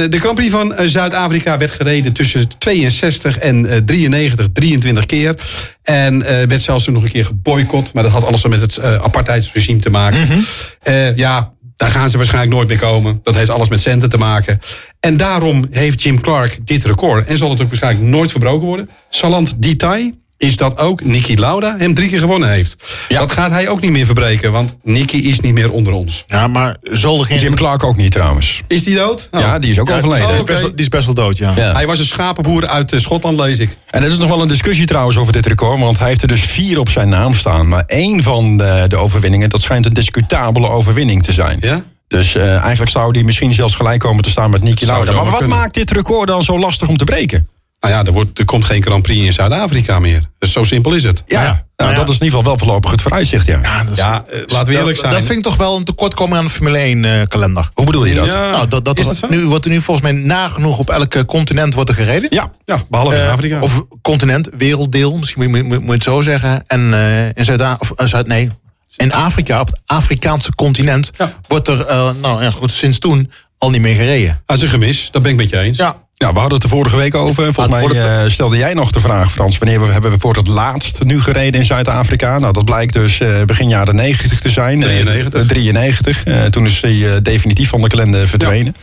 de Grand Prix van eh, Zuid-Afrika werd gereden tussen 62 en eh, 93, 23 keer. En eh, werd zelfs toen nog een keer geboycott. Maar dat had alles met het eh, apartheidsregime te maken. Eh, ja, daar gaan ze waarschijnlijk nooit mee komen. Dat heeft alles met centen te maken. En daarom heeft Jim Clark dit record. En zal het ook waarschijnlijk nooit verbroken worden. Salant Detail is dat ook Nicky Lauda hem drie keer gewonnen heeft. Ja. Dat gaat hij ook niet meer verbreken. Want Nicky is niet meer onder ons. Ja, maar zal er geen... Jim Clark ook niet trouwens. Is die dood? Oh. Ja, die is ook Ja, overleden. oh, die, is best, wel- die is best wel dood, ja. Ja. Hij was een schapenboer uit eh, Schotland, lees ik. En er is nog wel een discussie trouwens over dit record. Want hij heeft er dus vier op zijn naam staan. Maar één van de, de overwinningen, dat schijnt een discutabele overwinning te zijn. Ja? Dus eh, eigenlijk zou die misschien zelfs gelijk komen te staan met Niki Zou Lauda. Maar wat kunnen. maakt dit record dan zo lastig om te breken? Nou ja, er, wordt, er komt geen Grand Prix in Zuid-Afrika meer. Dus zo simpel is het. Ja, ja. Nou, Nou ja. dat is in ieder geval wel voorlopig het vooruitzicht, ja. Ja, is- Ja, eh, laten we eerlijk zijn. Dat vind ik toch wel een tekortkoming aan de Formule 1 eh, kalender. Hoe bedoel je dat? Ja. nou, dat, dat, is dat dat zo? nu, wordt er nu volgens mij nagenoeg op elk eh, continent wordt er gereden. Ja. Ja, behalve in Afrika. Of continent, werelddeel, misschien moet, je- moet, moet je het zo zeggen. En eh, in Zuid, of, eh, Zuid nee, in Afrika, op het Afrikaanse continent, Ja. wordt er, nou ja, goed, sinds toen al niet meer gereden. Dat is een gemis, dat ben ik met je eens. Ja, Ja, we hadden het er vorige week over. Volgens mij uh, stelde jij nog de vraag, Frans, wanneer we, hebben we voor het laatst nu gereden in Zuid-Afrika? Nou, dat blijkt dus uh, begin jaren 90 te zijn. 93. 93. toen is hij definitief van de kalender verdwenen.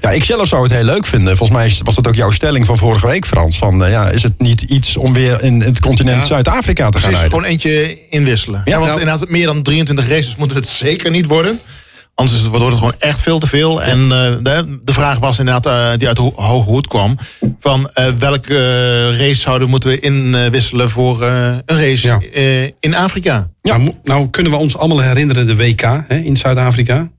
Ja. ja. ik zelf zou het heel leuk vinden. Volgens mij was dat ook jouw stelling van vorige week, Frans. Van, ja, is het niet iets om weer in het continent Zuid-Afrika te gaan Precies, rijden? gewoon eentje inwisselen. Ja, want inderdaad, meer dan 23 races moeten het zeker niet worden. Anders wordt het gewoon echt veel te veel. En uh, de, de, vraag was inderdaad, uh, die uit de Hoge Hoed kwam... van uh, welke race zouden moeten we inwisselen voor een race ja. in Afrika? Ja, nou, nou, kunnen we ons allemaal herinneren de WK hè, in Zuid-Afrika...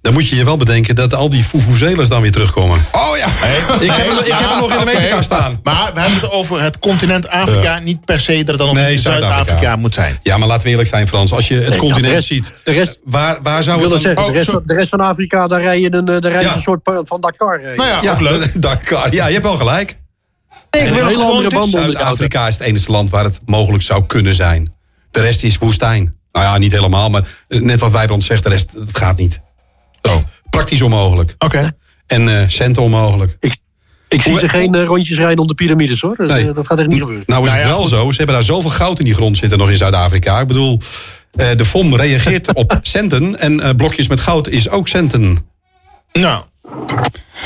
Dan moet je je wel bedenken dat al die Fufuzelers dan weer terugkomen. Oh ja. Hey, ik heb, hem, ik heb hem nog in de meterkast staan. Maar we hebben het over het continent Afrika. Niet per se dat het dan nog nee, Zuid-Afrika moet zijn. Ja, maar laten we eerlijk zijn Frans. Als je het continent ja, rest, ziet, de rest, waar, waar zou het dan... Zeggen, oh, de, rest, de, rest, van Afrika, daar rij je een, daar rij je ja. een soort van Dakar. Nou ja, ja, ook leuk. Dakar, ja, je hebt wel gelijk. Nee, ik wil een andere band Zuid-Afrika is het enige land waar het mogelijk zou kunnen zijn. De rest is woestijn. Nou ja, niet helemaal, maar net wat Wijbrand zegt, de rest het gaat niet. Oh praktisch onmogelijk. Oké. En uh, centen onmogelijk. Ik, ik zie ze geen uh, rondjes rijden om de piramides hoor. Nee. Dat, dat gaat echt niet gebeuren. Nou is het nou wel zo. Ze hebben daar zoveel goud in die grond zitten nog in Zuid-Afrika. Ik bedoel, uh, de FOM reageert op centen. En blokjes met goud is ook centen. Nou,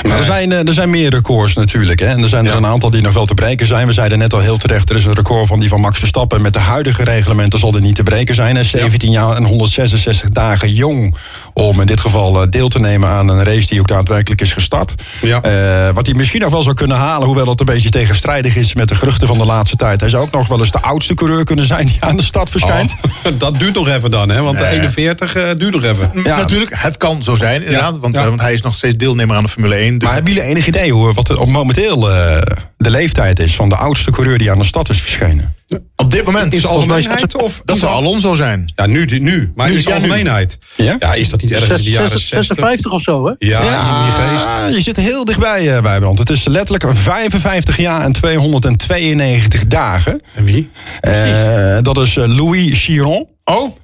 maar er zijn, er zijn meer records natuurlijk. Hè? En er zijn er een aantal die nog wel te breken zijn. We zeiden net al heel terecht, er is een record van die van Max Verstappen. Met de huidige reglementen zal er niet te breken zijn. Hè? 17 jaar en 166 dagen jong om in dit geval deel te nemen aan een race die ook daadwerkelijk is gestart. Ja. Uh, wat hij misschien nog wel zou kunnen halen, hoewel dat een beetje tegenstrijdig is met de geruchten van de laatste tijd. Hij zou ook nog wel eens de oudste coureur kunnen zijn die aan de stad verschijnt. Oh, dat duurt nog even dan, hè? want nee. de 41 uh, duurt nog even. Ja. Natuurlijk, het kan zo zijn inderdaad, want, want hij is nog steeds deelnemer aan de Formule 1. Dus maar hebben jullie enig idee hoe, wat op momenteel uh, de leeftijd is van de oudste coureur die aan de stad is verschenen? Op dit moment is algemeenheid of dat zou Alonso zijn? Ja, nu, nu maar nu, is ja, algemeenheid. Ja? ja, is dat niet ergens in de jaren 60? 56 of zo, hè? Ja, je zit heel dichtbij, uh, Wijbrand. Het is letterlijk 55 jaar en 292 dagen. En wie? Uh, dat is Louis Chiron. Oh.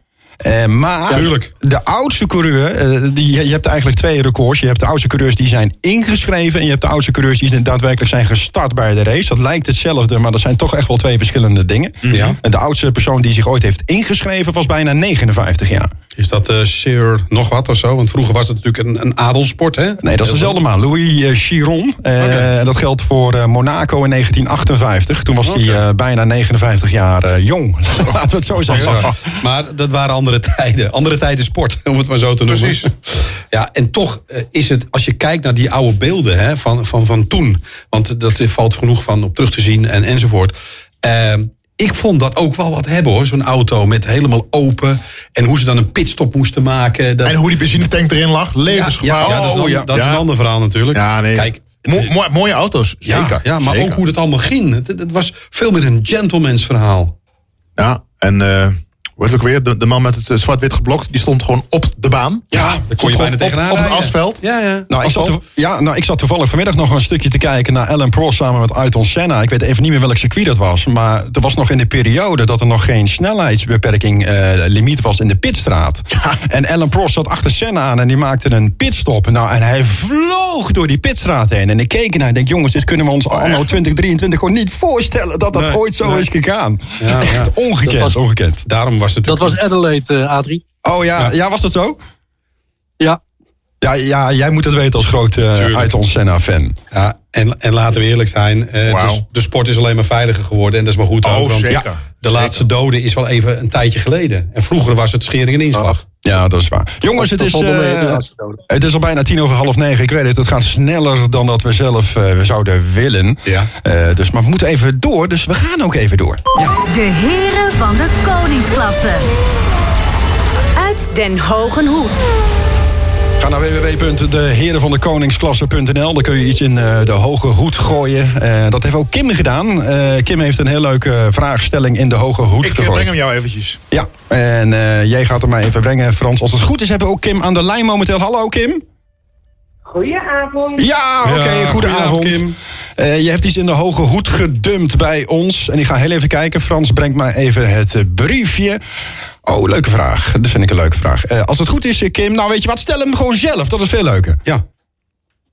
Uh, maar Tuurlijk. de oudste coureur, uh, die, je hebt eigenlijk twee records. Je hebt de oudste coureurs die zijn ingeschreven... en je hebt de oudste coureurs die daadwerkelijk zijn gestart bij de race. Dat lijkt hetzelfde, maar dat zijn toch echt wel twee verschillende dingen. Ja. De oudste persoon die zich ooit heeft ingeschreven was bijna 59 jaar. Is dat uh, Sir nog wat of zo? Want vroeger was het natuurlijk een, een adelsport, hè? Nee, dat is dezelfde man. Louis uh, Chiron. Uh, okay. Dat geldt voor Monaco in 1958. Toen was okay. hij bijna 59 jaar jong. Laten we het zo zeggen. Maar dat waren andere tijden. Andere tijden sport, om het maar zo te noemen. Precies. Ja, en toch is het, als je kijkt naar die oude beelden hè, van, van, van toen... want dat valt genoeg van op terug te zien en, enzovoort... ik vond dat ook wel wat hebben hoor. Zo'n auto met helemaal open. En hoe ze dan een pitstop moesten maken. Dat... En hoe die benzinetank erin lag. Levensgevaar. Ja, ja, dat is, dat is een ander verhaal natuurlijk. Nee. Kijk, Mo mooie auto's, zeker. Ja, ja maar zeker. ook hoe dat allemaal ging. Het, het, was veel meer een gentlemans verhaal. Ja, en... Uh... Wordt ook weer, de, de, man met het zwart-wit geblokt, die stond gewoon op de baan. Ja, daar kon je bijna tegenaan Op, op het asfalt. Ja, ja. Nou, ik zat, ja, nou, ik zat toevallig vanmiddag nog een stukje te kijken naar Alan Prost samen met Ayrton Senna. Ik weet even niet meer welk circuit dat was. Maar er was nog in de periode dat er nog geen snelheidsbeperking uh, limiet was in de pitstraat. Ja. En Alan Prost zat achter Senna aan en die maakte een pitstop. Nou, en hij vloog door die pitstraat heen. En ik keek naar en denk, jongens, dit kunnen we ons anno 2023 gewoon niet voorstellen dat dat nee, ooit zo nee. is gegaan. Ja, Echt ongekend, was, ongekend. Daarom was het dat was Adelaide, uh, Adrie. Oh ja, ja, ja, was dat zo? Ja. Ja, ja jij moet het weten als grote uh, Ayrton Senna-fan. Ja, en, en laten we eerlijk zijn, uh, wow. de, de, sport is alleen maar veiliger geworden. En dat is maar goed oh, ook. Want zeker. De zeker. laatste dode is wel even een tijdje geleden. En vroeger was het schering en inslag. Oh. Ja, dat is waar. Jongens, het is, uh, het is al bijna tien over half negen. Ik weet het, het gaat sneller dan dat we zelf uh, zouden willen. Ja. Uh, dus, maar we moeten even door, dus we gaan ook even door. Ja. De heren van de koningsklasse. Uit Den Hogen Hoed. Ga naar www.deherenvandekoningsklasse.nl. Daar kun je iets in uh, de hoge hoed gooien. Uh, dat heeft ook Kim gedaan. Uh, Kim heeft een heel leuke vraagstelling in de hoge hoed Ik gegooid. breng hem jou eventjes. Ja, en jij gaat hem maar even brengen, Frans. Als het goed is, hebben we ook Kim aan de lijn momenteel. Hallo, Kim. Goedenavond. Ja, oké, okay, Ja, goedenavond. goedenavond, Kim. Uh, je hebt iets in de hoge hoed gedumpt bij ons. En ik ga heel even kijken. Frans, breng maar even het uh, briefje. Oh, leuke vraag. Dat vind ik een leuke vraag. Uh, als het goed is, Kim, nou weet je wat, stel hem gewoon zelf. Dat is veel leuker. Ja.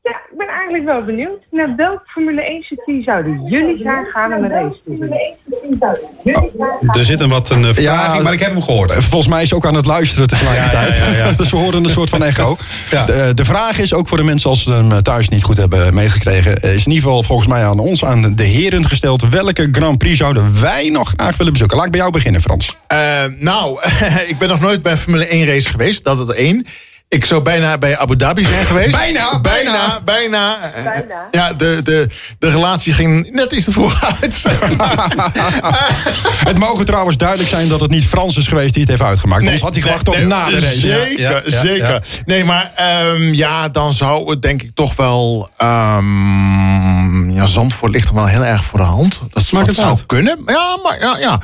Ja, ik ben eigenlijk wel benieuwd. Naar welk Formule 1 circuit zouden jullie graag gaan om een race te? Er zit een wat een eh, vertraging, maar ik heb hem gehoord. Eh, Volgens mij is ze ook aan het luisteren tegelijkertijd. Ja, ja, ja, ja. dus we horen een soort van echo. Ja. De, de vraag is, ook voor de mensen als ze hem thuis niet goed hebben meegekregen... is in ieder geval volgens mij aan ons, aan de heren gesteld... welke Grand Prix zouden wij nog graag willen bezoeken? Laat ik bij jou beginnen, Frans. Eh, nou, ik ben nog nooit bij een Formule 1 race geweest. Dat is het één. Ik zou bijna bij Abu Dhabi zijn geweest. Bijna, bijna, bijna. Bijna. Ja, de, de, de relatie ging net iets te vroeg uit. zeg maar. Het mogen trouwens duidelijk zijn dat het niet Frans is geweest die het heeft uitgemaakt. Anders had hij gewacht tot nee, na de race. Zeker, Ja, ja, ja, zeker. ja. Nee, maar ehm, ja, dan zou het denk ik toch wel... ehm, ja, Zandvoort ligt er wel heel erg voor de hand. Dat, dat het zou uit. kunnen. Ja, maar ja, ja.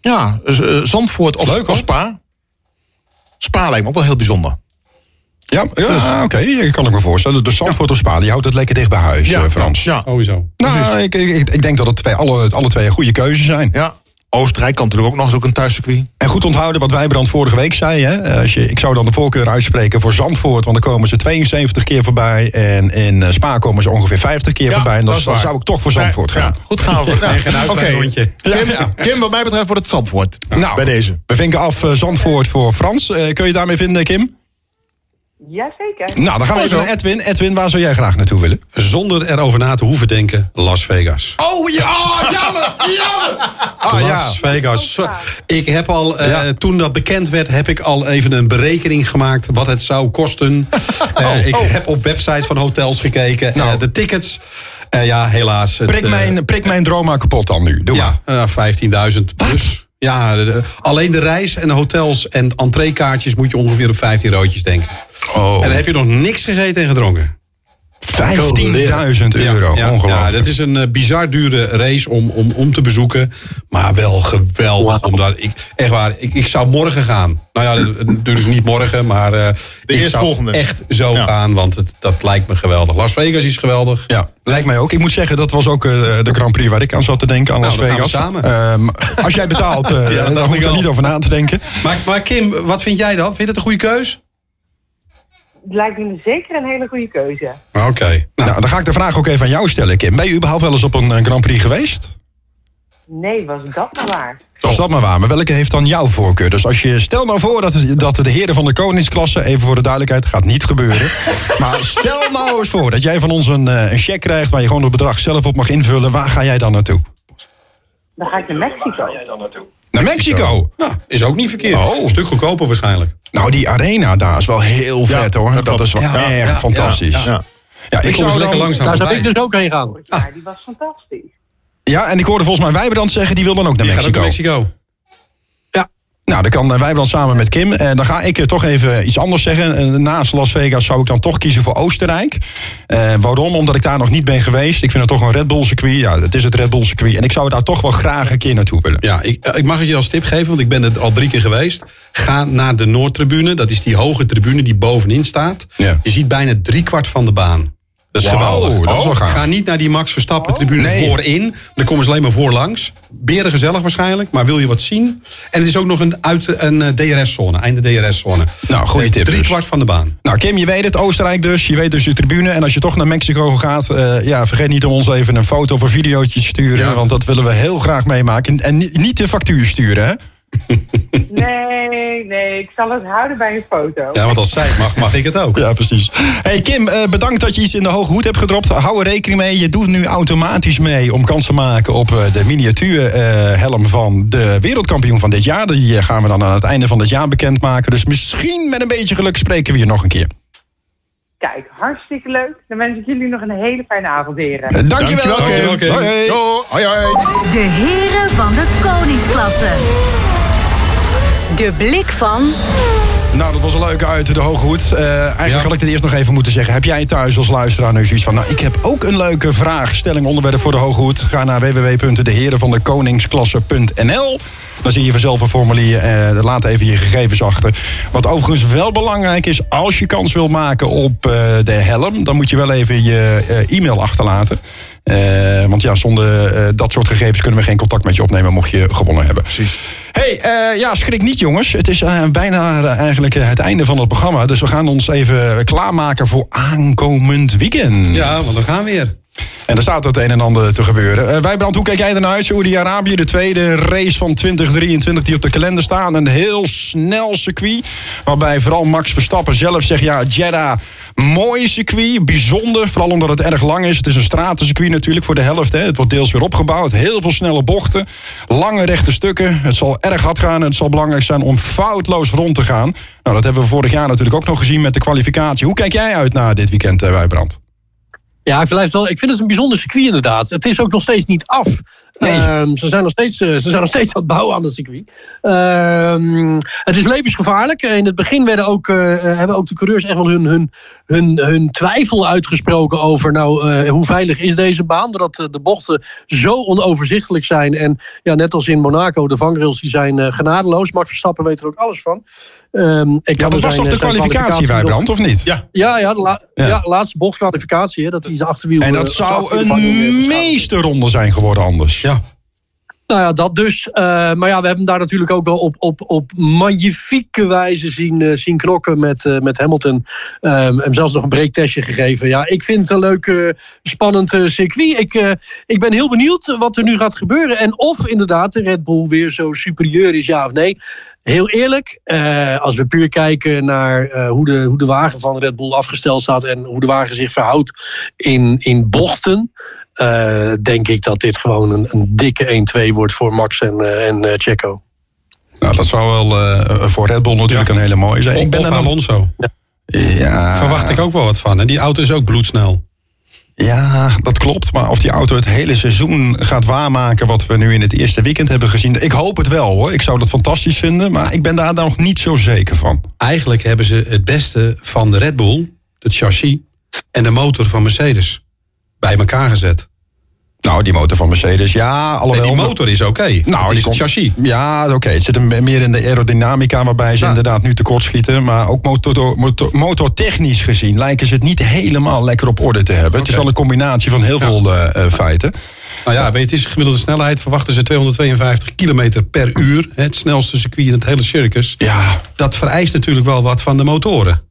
Ja, eh, Zandvoort of, Leuk, of Spa. Spa lijkt me ook wel heel bijzonder. Ja, ja oké, ik kan ik me voorstellen. De Zandvoort of Spa, die houdt het lekker dicht bij huis, eh, Frans. Ja, Sowieso. Nou, ik, ik, ik denk dat het twee, alle, alle twee goede keuzes zijn. ja. Oostenrijk kan natuurlijk ook nog eens ook een thuiscircuit. En goed onthouden wat Wijbrand vorige week zei. Hè? Eh, Als je, ik zou dan de voorkeur uitspreken voor Zandvoort. Want dan komen ze 72 keer voorbij. En in eh, Spa komen ze ongeveer 50 keer Ja, voorbij. En dan, zou ik toch voor Zandvoort Ja, gaan. goed gaan we. Ja. Uitrijrondje. Kim, Kim, wat mij betreft wordt het Zandvoort. Nou, bij deze. We vinken af Zandvoort voor Frans. Eh, kun je het daarmee vinden, Kim? Jazeker. Nou, dan gaan we Oh, even zo. naar Edwin. Edwin, waar zou jij graag naartoe willen? Zonder erover na te hoeven denken, Las Vegas. Oh, ja, oh, jammer, jammer. Ah, ja. Las Vegas. Ik heb al, eh, Ja. toen dat bekend werd, heb ik al even een berekening gemaakt wat het zou kosten. Eh, ik heb op websites van hotels gekeken. Oh. Nou. Eh, de tickets, eh, ja, helaas. het, Prik mijn, prik mijn droom maar kapot dan nu. Doe maar. Ja, eh, 15.000 plus. Ja, de- alleen de reis en de hotels en entreekaartjes moet je ongeveer op 15 roodjes denken. Oh. En dan heb je nog niks gegeten en gedronken. 15.000 euro. Ja, Ongelooflijk. ja, dat is een eh, bizar dure race om, om, om te bezoeken. Maar wel geweldig. Omdat ik, echt waar, ik, ik zou morgen gaan. Nou ja, dat- natuurlijk niet morgen, maar eh, ik zou eerstvolgende. echt zo Ja. gaan. Want het, dat lijkt me geweldig. Las Vegas is geweldig. Ja, lijkt mij ook. Ik moet zeggen, dat was ook eh, de Grand Prix waar ik aan zat te denken, aan Nou, Las Vegas. samen. Ehm, als jij betaalt, Ja, dan hoef ik er niet over na te denken. Maar, maar Kim, wat vind jij dan? Vind je het een goede keus? Het lijkt me zeker een hele goede keuze. Oké. Nou, dan ga ik de vraag ook even aan jou stellen, Kim. Ben je überhaupt wel eens op een eh, Grand Prix geweest? Nee, was dat nou waar? Als dat maar waar. Maar welke heeft dan jouw voorkeur? Dus als je, stel nou voor dat, dat de heren van de koningsklasse, even voor de duidelijkheid, gaat niet gebeuren. maar stel nou eens voor dat jij van ons een, eh, een cheque krijgt waar je gewoon het bedrag zelf op mag invullen. Waar ga jij dan naartoe? Dan ga ik naar Mexico. Naar Mexico. Nou, is ook niet verkeerd. Oh. Een stuk goedkoper waarschijnlijk. Nou, die arena daar is wel heel vet hoor. Dat, is wel Ja, echt ja, fantastisch. ja. Ja, Ik kom eens lekker dan- langzaam Daar zou ik dus ook heen gaan. Maar die was fantastisch. Ja, en ik hoorde volgens mij Wijbrand zeggen, die wil dan ook naar Die gaat ook Mexico. naar Mexico. Nou, dan kan eh, Wijbrand samen met Kim. En dan ga ik eh, toch even iets anders zeggen. Eh, Naast Las Vegas zou ik dan toch kiezen voor Oostenrijk. Eh, waarom? Omdat ik daar nog niet ben geweest. Ik vind het toch een Red Bull circuit. Ja, het is het Red Bull circuit. En ik zou daar toch wel graag een keer naartoe willen. Ja, ik, eh, ik mag het je als tip geven, want ik ben er al drie keer geweest. Ga naar de Noordtribune. Dat is die hoge tribune die bovenin staat. Ja. Je ziet bijna driekwart van de baan. Dat is Wauw, geweldig. dat is wel gaaf. Ga niet naar die Max Verstappen tribune Nee. voorin. Dan komen ze alleen maar voorlangs. Beren gezellig waarschijnlijk, maar wil je wat zien? En het is ook nog een, uit een eh, DRS-zone, einde DRS-zone. Nou, goede tip dus. Drie kwart van de baan. Nou, Kim, je weet het. Oostenrijk dus. Je weet dus de tribune. En als je toch naar Mexico gaat, eh, ja, vergeet niet om ons even een foto of een videootje te sturen. Ja. Want dat willen we heel graag meemaken. En ni- niet de factuur sturen, hè? Nee, nee, ik zal het houden bij een foto. Ja, want als zij het mag, mag ik het ook. Ja, precies. Hey Kim, eh, bedankt dat je iets in de hoge hoed hebt gedropt. Hou er rekening mee. Je doet nu automatisch mee om kans te maken op eh, de miniatuurhelm van de wereldkampioen van dit jaar. Die eh, gaan we dan aan het einde van dit jaar bekendmaken. Dus misschien met een beetje geluk spreken we hier nog een keer. Kijk, hartstikke leuk. Dan wens ik jullie nog een hele fijne avond, heren. Eh, dankjewel, Dankjewel, Kim. Kim. Hoi, hoi. Jo, hoi, hoi. De heren van de koningsklasse. De blik van Nou, dat was een leuke uit de hoge hoed. Eh, eigenlijk Ja. had ik het eerst nog even moeten zeggen. Heb jij thuis als luisteraar nu zoiets van... nou, ik heb ook een leuke vraag, stelling, onderwerp voor de hoge hoed. Ga naar www.deherenvandekoningsklasse.nl Dan zie je vanzelf een formulier. Eh, laat even je gegevens achter. Wat overigens wel belangrijk is... als je kans wil maken op eh, de helm... dan moet je wel even je eh, e-mail achterlaten. Eh, want ja, zonder eh, dat soort gegevens kunnen we geen contact met je opnemen... mocht je gewonnen hebben. Precies. Eh, ja, schrik niet jongens. Het is eh, bijna eh, eigenlijk het einde van het programma. Dus we gaan ons even klaarmaken voor aankomend weekend. Ja, want we gaan weer. En er staat het een en ander te gebeuren. Eh Wijbrand, hoe kijk jij ernaar uit? Saoedi-Arabië, de tweede race van 2023 die op de kalender staat. Een heel snel circuit. Waarbij vooral Max Verstappen zelf zegt... ja, Jeddah, mooi circuit, bijzonder. Vooral omdat het erg lang is. Het is een stratencircuit natuurlijk voor de helft. Hè. Het wordt deels weer opgebouwd. Heel veel snelle bochten. Lange rechte stukken. Het zal erg hard gaan. En het zal belangrijk zijn om foutloos rond te gaan. Nou, dat hebben we vorig jaar natuurlijk ook nog gezien met de kwalificatie. Hoe kijk jij uit naar dit weekend, eh, Wijbrand? Ja, ik, blijf wel, ik vind het een bijzonder circuit inderdaad. Het is ook nog steeds niet af. Nee. Ehm, ze, zijn nog steeds, eh, ze zijn nog steeds aan het bouwen aan het circuit. Ehm, het is levensgevaarlijk. In het begin werden ook, eh, hebben ook de coureurs echt wel hun, hun, hun, hun twijfel uitgesproken over nou, eh, hoe veilig is deze baan. Doordat eh, de bochten zo onoverzichtelijk zijn. En ja, net als in Monaco, de vangrails die zijn eh, genadeloos. Max Verstappen weet er ook alles van. Ehm, ik Ja, kan dat was zijn, toch de eh, kwalificatie, Wijbrand, of niet? Ja. Ja, ja, de la- Ja. ja. laatste bochtkwalificatie. Hè, dat hij zijn achterwiel... En eh, dat zou een meesterronde zijn geworden anders. Ja. Nou ja, dat dus. Eh, maar ja, we hebben hem daar natuurlijk ook wel op, op, op magnifieke wijze zien, eh, zien knokken met, eh, met Hamilton. Ehm hem zelfs nog een breaktestje gegeven. Ja, ik vind het een leuk, eh, spannend circuit. Ik, eh, ik ben heel benieuwd wat er nu gaat gebeuren. En of inderdaad de Red Bull weer zo superieur is, ja of nee. Heel eerlijk, eh, als we puur kijken naar eh, hoe, de, hoe de wagen van Red Bull afgesteld staat en hoe de wagen zich verhoudt in, in bochten, eh, denk ik dat dit gewoon een, een dikke 1-2 wordt voor Max en, eh, en Checo. Nou, dat zou wel eh, voor Red Bull natuurlijk een hele mooie zijn. Ik ben Of. Alonso. Ja, Verwacht ik ook wel wat van. En die auto is ook bloedsnel. Ja, dat klopt. Maar of die auto het hele seizoen gaat waarmaken wat we nu in het eerste weekend hebben gezien. Ik hoop het wel hoor. Ik zou dat fantastisch vinden. Maar ik ben daar nog niet zo zeker van. Eigenlijk hebben ze het beste van de Red Bull, het chassis en de motor van Mercedes bij elkaar gezet. Nou, die motor van Mercedes, ja, Nee, alhoewel... die motor is oké. Nou, het die is het chassis. Ja, oké. Het zit hem meer in de aerodynamica, waarbij ze Ja. inderdaad nu tekortschieten. Maar ook motor, motor, motortechnisch gezien lijken ze het niet helemaal lekker op orde te hebben. Het is wel een combinatie van heel veel eh, eh, feiten. Nou ja, weet je, het is gemiddelde snelheid verwachten ze 252 kilometer per uur. Het snelste circuit in het hele circus. Ja, Dat vereist natuurlijk wel wat van de motoren.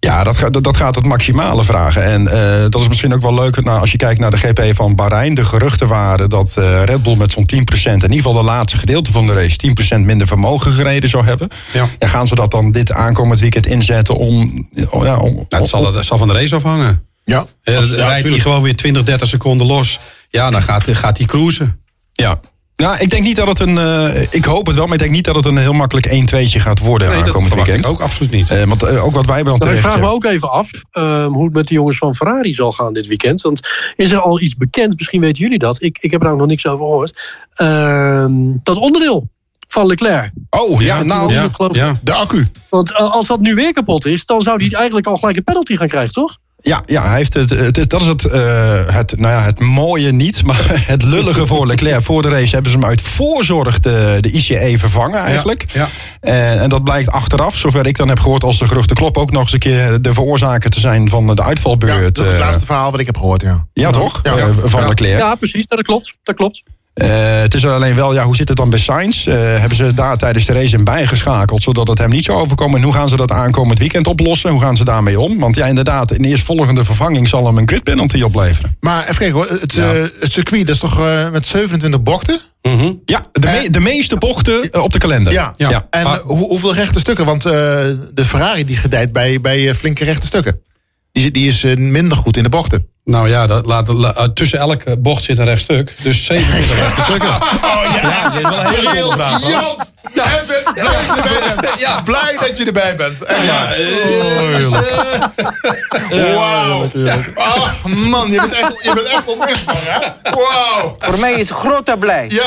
Ja, dat, gaat- dat, dat gaat het maximale vragen. En eh, dat is misschien ook wel leuk nou, als je kijkt naar de GP van Bahrein. De geruchten waren dat eh, Red Bull met zo'n 10%, in ieder geval de laatste gedeelte van de race, 10% minder vermogen gereden zou hebben. Ja. En gaan ze dat dan dit aankomend weekend inzetten om. oh ja, om Nou, het, zal, het zal van de race afhangen. Ja. Ja, rijdt hij gewoon weer 20, 30 seconden los. Ja, dan gaat, gaat hij cruisen. ja. Nou, ik denk niet dat het een. eh, ik hoop het wel, maar ik denk niet dat het een heel makkelijk 1-2'tje gaat worden Nee, dat aankomend verwacht weekend. ik ook absoluut niet. Eh, want eh, ook wat wij dan Nou, ik vraag me ook even af ehm, hoe het met de jongens van Ferrari zal gaan dit weekend. Want is er al iets bekend? Misschien weten jullie dat. Ik, ik heb er ook nog niks over gehoord. Ehm, dat onderdeel van Leclerc. Oh ja, nou. ja. ja. De accu. Want als dat nu weer kapot is, dan zou hij eigenlijk al gelijk een penalty gaan krijgen, toch? Ja, ja hij heeft het, het is- dat is het, eh, het, nou ja, het mooie niet, maar het lullige voor Leclerc. Voor de race hebben ze hem uit voorzorg de, de ICE vervangen eigenlijk. Ja. En, en dat blijkt achteraf, zover ik dan heb gehoord als de geruchten kloppen, ook nog eens een keer de veroorzaker te zijn van de Ja, uitvalbeurt. dat is het eh, laatste verhaal wat ik heb gehoord, ja. ja, toch? Ja. Eh, van Ja. Leclerc. Ja, precies. Dat klopt. Dat klopt. Eh, het is alleen wel, ja, hoe zit het dan bij Sainz? Eh, hebben ze daar tijdens de race in bijgeschakeld, zodat het hem niet zou overkomen? En hoe gaan ze dat aankomend weekend oplossen? Hoe gaan ze daarmee om? Want ja, inderdaad, in de eerstvolgende vervanging zal hem een grid penalty opleveren. Maar even kijken hoor, het, eh, het circuit dat is toch met 27 bochten? Ja, de, me- de meeste bochten op de kalender. Ja. Ja. En hoe- hoeveel rechte stukken? Want de Ferrari die gedijt bij, bij flinke rechte stukken. Die, is- die is minder goed in de bochten. Nou ja, dat, laat, la- uh, tussen elke bocht zit een rechtstuk. Dus 27 rechte stukken. Oh ja, dit is wel een hele vraag, bent. Ja, blij dat je erbij bent. En ja, Wauw. Ach man, je bent echt, je bent echt onmisbaar hè? Wauw. Voor mij is grote blij. Ja,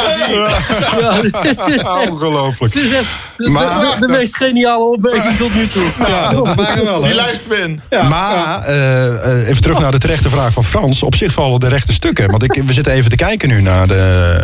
Ongelooflijk. Het is echt de, Maar- de, de meest geniale opmerking tot nu toe. Ja, dat wel. die lijst win. maar eh, eh, even terug naar de terechte vraag van Frans. Op zich vallen de rechte stukken. Want ik, we zitten even te kijken nu naar, de,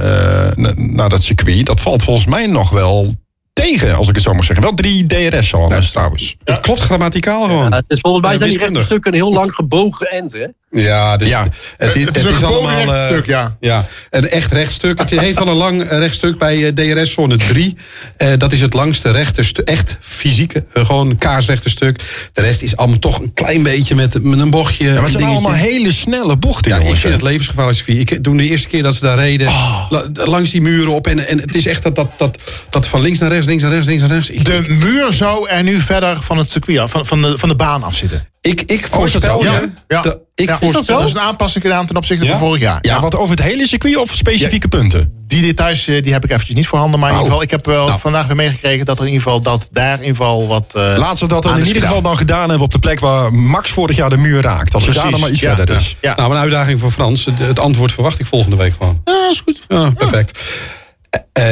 eh, na- naar dat circuit. Dat valt volgens mij nog wel tegen, als ik het zo mag zeggen. Wel drie DRS al trouwens. Het klopt grammaticaal gewoon. Ja, dus volgens mij Ja, zijn die een heel lang gebogen end, hè? Ja, dus Ja. Het, is, Het is een gebogen allemaal, eh, rechtstuk, ja. Ja, een echt rechtstuk. Het heeft wel een lang eh, rechtstuk bij eh, DRS-zone 3. Eh, dat is het langste rechte stuk. Echt fysieke, gewoon kaarsrechte stuk. De rest is allemaal toch een klein beetje met, met een bochtje. Ja, maar het zijn dingetje. allemaal hele snelle bochten, Ja, ik vind het levensgevaarlijk circuit. Ik, toen de eerste keer dat ze daar reden, Oh. la- langs die muren op. En, en het is echt dat, dat, dat, dat van links naar rechts, links naar rechts, links naar rechts. Ik, De muur zou er nu verder van het circuit af, van, van, de, van de baan af zitten. ik, ik Oh, voorspel je... Ja, ik Ja. voorspel, dat Dat is een aanpassing gedaan ten opzichte Ja? van vorig jaar. Ja, wat over het hele circuit of specifieke punten? Die details eh, die heb ik eventjes niet voorhanden. Maar in Oh. ieder geval, ik heb wel Nou. vandaag weer meegekregen dat er in ieder geval dat daar in ieder geval wat. eh, Laten we dat dan in ieder geval dan gedaan hebben op de plek waar Max vorig jaar de muur raakt. Als we daar Precies, dan maar iets ja, verder ja. is. Ja, Nou, een uitdaging voor Frans. Het, het antwoord verwacht ik volgende week gewoon. Ja, is goed. Ja, perfect. Eh,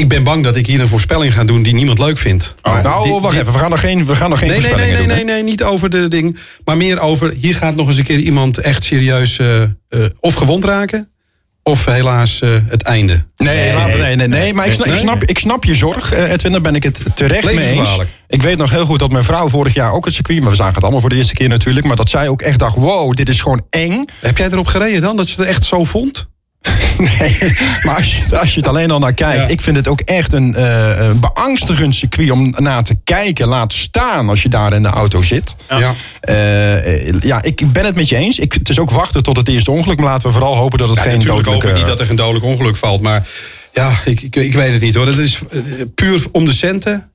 ik ben bang dat ik hier een voorspelling ga doen die niemand leuk vindt. Maar nou, die- wacht die- even. We gaan nog geen, we gaan nog geen Nee, nee, nee, nee, doen. nee, niet over de ding. Maar meer over, hier gaat nog eens een keer iemand echt serieus eh, eh, of gewond raken. Of helaas eh, het einde. Nee, nee, nee, nee. Maar ik snap, ik, snap, ik snap je zorg, Edwin. Daar ben ik het terecht mee eens. Ik weet nog heel goed dat mijn vrouw vorig jaar ook het circuit... maar we zagen het allemaal voor de eerste keer natuurlijk... maar dat zij ook echt dacht, wow, dit is gewoon eng. Heb jij erop gereden dan, dat ze het echt zo vond? Nee, maar als je, als je het alleen al naar kijkt... Ja. ik vind het ook echt een, eh, een beangstigend circuit om naar te kijken. Laat staan als je daar in de auto zit. Ja. Eh, ja, ik ben het met je eens. Ik, het is ook wachten tot het eerste ongeluk. Maar laten we vooral hopen dat het Ja, geen natuurlijk niet dat er een dodelijk ongeluk valt. Maar ja, ik, ik, ik weet het niet hoor. Dat is eh, puur om de centen.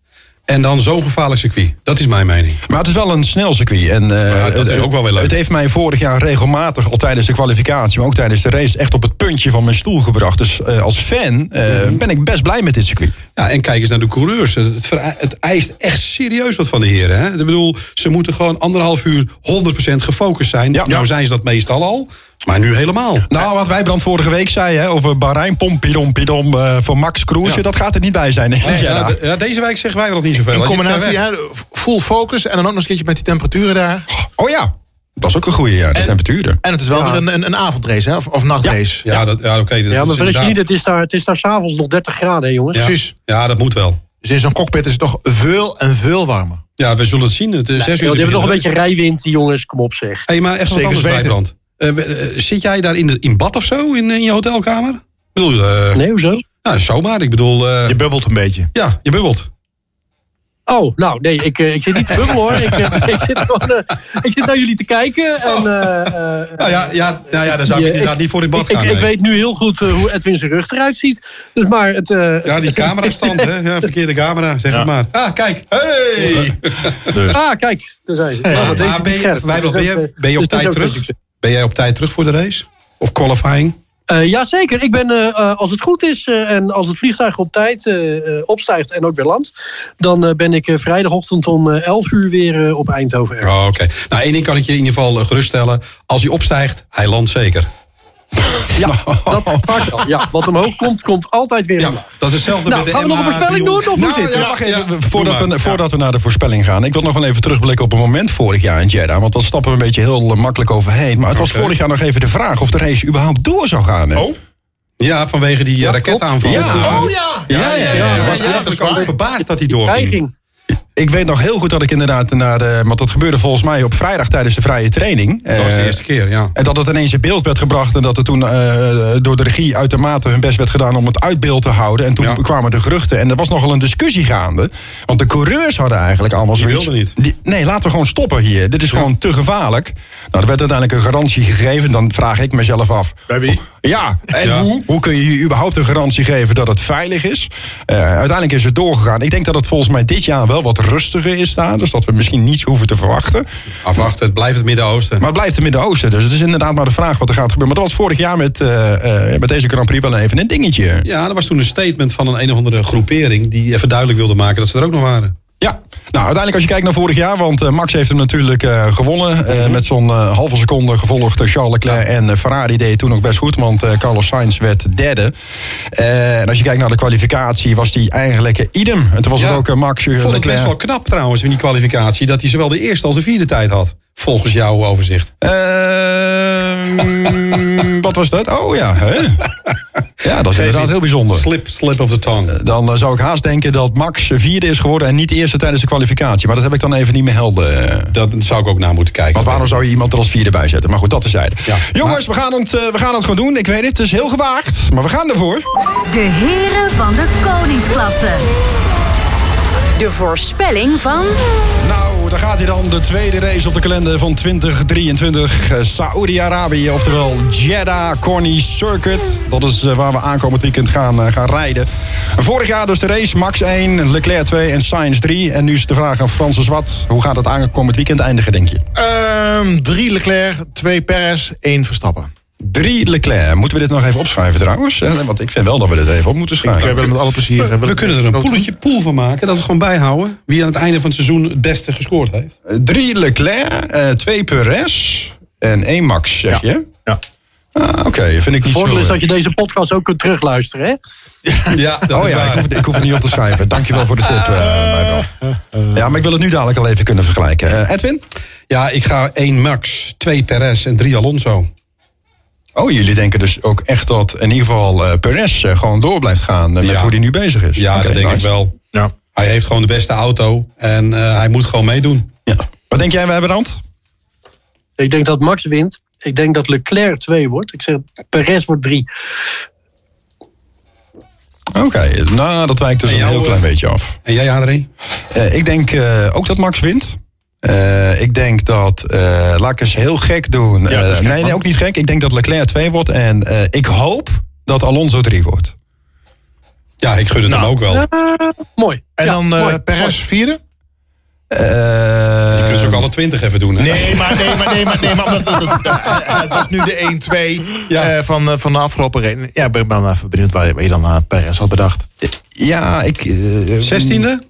En dan zo'n gevaarlijk circuit. Dat is mijn mening. Maar het is wel een snel circuit. En, Ja, dat is het- ook wel weer leuk. Het heeft mij vorig jaar regelmatig, al tijdens de kwalificatie, maar ook tijdens de race, echt op het puntje van mijn stoel gebracht. Dus eh, als fan eh, Mhm. ben ik best blij met dit circuit. Ja, en kijk eens naar de coureurs. Het, het eist echt serieus wat van de heren. Hè? Ik bedoel, ze moeten gewoon anderhalf uur 100% gefocust zijn. Ja. Nou zijn ze dat meestal al. Maar nu helemaal. Nou, wat Wijbrand vorige week zei hè, over Bahrein, pompidom, pidom eh, voor Max Kroesje, Ja. dat gaat er niet bij zijn. hè, Nee, Jeddah. ja, de- ja, deze week zeggen wij nog niet zoveel. In combinatie, full focus en dan ook nog eens een keertje met die temperaturen daar. Oh ja, dat is ook een goede, ja, de temperaturen. En het is wel weer een, een, een avondrace, hè, of, of nachtrace. Ja, dat, ja oké. Ja, maar vergis je niet, het is daar, het is daar s'avonds nog 30 graden, hè, jongens. ja. precies. Ja, dat moet wel. Dus in zo'n cockpit is het toch veel en veel warmer. Ja, we zullen het zien. Het, is zes uur die hebben toch een beetje rijwind, die jongens. Kom op zeg. Hey, maar even Zeker wat anders. Wijbrand. Eh, eh, zit jij daar in, de, in bad of zo, in, in je hotelkamer? Ik bedoel, eh, Nee, hoezo? nou, zomaar. Ik bedoel, eh, Je bubbelt een beetje. ja, je bubbelt. Oh, nou, nee, ik, eh, ik zit niet te bubbelen hoor. Ik, eh, ik, zit gewoon, eh, ik zit naar jullie te kijken. En, eh, eh, Nou ja, ja, nou ja dan zou ik Ja, inderdaad niet voor in bad ik, ik, gaan. ik nee. weet nu heel goed eh, hoe Edwin zijn rug eruit ziet. Dus maar het... eh, Ja, die camerastand, hè? Ja, verkeerde camera, zeg het maar. Ah, kijk. Hey! Ah, kijk, daar zijn ze. Ja, Nou, maar ben, je, Dus ben, je, eh, ben je op dus tijd terug? Ben jij op tijd terug voor de race? Of qualifying? Eh, Jazeker, ik ben, eh, eh, als het goed is en als het vliegtuig op tijd opstijgt en ook weer landt, dan ben ik vrijdagochtend om eh, 11 uur weer op Eindhoven. Oh, Oké. Nou, één ding kan ik je in ieder geval geruststellen. Als hij opstijgt, hij landt zeker. Ja, dat vaak wel. Ja, wat omhoog komt, komt altijd weer Ja, omlaag. dat is hetzelfde Nou, met de gaan we nog een voorspelling doen? Of hoe Nou, zit ja, wacht even, Ja, ja, voordat, we, voordat we naar de voorspelling gaan. Ik wil nog wel even terugblikken op een moment vorig jaar in Jeddah. Want dan stappen we een beetje heel eh, makkelijk overheen. Maar het was vorig jaar nog even de vraag of de race überhaupt door zou gaan. Hè? Oh? Ja, vanwege die ja, raketaanval. Ja. Oh ja! Ja, ja, ja. ja, Ik was ja, eigenlijk ook verbaasd dat hij doorging. Ik weet nog heel goed dat ik inderdaad naar de... Want dat gebeurde volgens mij op vrijdag tijdens de vrije training. Dat was de Eh, eerste keer, ja. En dat het ineens in beeld werd gebracht. En dat er toen eh, door de regie uitermate hun best werd gedaan om het uit beeld te houden. En toen Ja. kwamen de geruchten. En er was nogal een discussie gaande. Want de coureurs hadden eigenlijk allemaal Die zoiets. wilden niet. Die- nee, laten we gewoon stoppen hier. Dit is gewoon te gevaarlijk. Nou, er werd uiteindelijk een garantie gegeven. Dan vraag ik mezelf af. Bij wie? Ja, en Ja. Hoe, hoe kun je je überhaupt een garantie geven dat het veilig is? Eh, uiteindelijk is het doorgegaan. Ik denk dat het volgens mij dit jaar wel wat rustiger is daar. Dus dat we misschien niets hoeven te verwachten. Afwachten, het blijft het Midden-Oosten. Maar het blijft het Midden-Oosten. Dus het is inderdaad maar de vraag wat er gaat gebeuren. Maar dat was vorig jaar met, eh, eh, met deze Grand Prix wel even een dingetje. Ja, er was toen een statement van een een of andere groepering... die even duidelijk wilde maken dat ze er ook nog waren. Ja, nou uiteindelijk als je kijkt naar vorig jaar, want eh, Max heeft hem natuurlijk eh, gewonnen. eh, met zo'n halve seconde gevolgd door Charles Leclerc. En Ferrari deed toen nog best goed, want Carlos Sainz werd derde. En als je kijkt naar de kwalificatie, was die eigenlijk idem. En toen was Ja, het ook Max, Ik vond het best wel knap trouwens in die kwalificatie... dat hij zowel de eerste als de vierde tijd had. Volgens jouw overzicht. Ehm, wat was dat? Oh ja, hè? Ja, dat is inderdaad heel bijzonder. Slip, slip of the tongue. Dan eh, zou ik haast denken dat Max vierde is geworden en niet eerste tijdens de kwalificatie. Maar dat heb ik dan even niet meer helder. eh. Dat zou ik ook naar moeten kijken. Want waarom zou je iemand er als vierde bij zetten? Maar goed, dat tezijde. Ja, Jongens, we, gaan het, eh, we gaan het gewoon doen. Ik weet het, het is heel gewaagd. Maar we gaan ervoor. De heren van de koningsklasse. De voorspelling van Nou, daar gaat hij dan. De tweede race op de kalender van 2023. Eh, Saoedi-Arabië, oftewel Jeddah Corny Circuit. Dat is eh, waar we aankomend weekend gaan, eh, gaan rijden. Vorig jaar dus de race. Max 1, Leclerc 2 en Sainz 3. En nu is de vraag aan Francis Wat. Hoe gaat het aankomend weekend eindigen, denk je? Ehm, drie Leclerc, twee Perez, één Verstappen. Drie Leclerc. Moeten we dit nog even opschrijven trouwens? Eh, Want ik vind wel dat we dit even op moeten Ik schrijven. eh, wil het met alle plezier. We, ik- kunnen er een ik poeletje pool van maken. Dat we gewoon bijhouden. Wie aan het einde van het seizoen het beste gescoord heeft. Eh, Drie Leclerc, eh, twee Perez en één Max, zeg Ja. je? Ja. Ah, Oké, vind ik niet Het zo... voordeel is eh, dat je deze podcast ook kunt terugluisteren, hè? Ja, Oh ja, ik waar. hoef, ik hoef er niet op te schrijven. Dankjewel voor de tip, eh Wijbrand. Ja, maar ik wil het nu dadelijk al even kunnen vergelijken. Eh, Edwin? Ja, ik ga één Max, twee Perez en drie Alonso. Oh, jullie denken dus ook echt dat in ieder geval eh Perez eh, gewoon door blijft gaan eh, met Ja. hoe hij nu bezig is? Ja, dat denk nice. ik wel. Ja. Hij heeft gewoon de beste auto. En eh, hij moet gewoon meedoen. Ja. Wat denk jij, Wijbrand? Ik denk dat Max wint. Ik denk dat Leclerc 2 wordt. Ik zeg Perez wordt 3. Oké, nou, dat wijkt dus En een heel klein beetje af. En jij, Adrien? Eh, ik denk eh, ook dat Max wint. Eh, ik denk dat, eh, laat ik eens heel gek doen. Ja, dat Eh, gek, nee, nee, ook niet gek. Ik denk dat Leclerc 2 wordt. En eh, ik hoop dat Alonso 3 wordt. Ja, ik gun het hem ook wel. Mooi. En Ja, dan eh mooi. Perez vierde? Eh, Je kunt ze ook alle twintig even doen. Hè? Nee, maar, nee, maar, nee, maar, nee, maar dat, dat- eh, het was nu de 1-2 Ja. eh, van, eh, van de afgelopen race. Ja, ik ben ben even benieuwd waar, waar je dan aan Perez had bedacht. ja, ik... eh, Zestiende?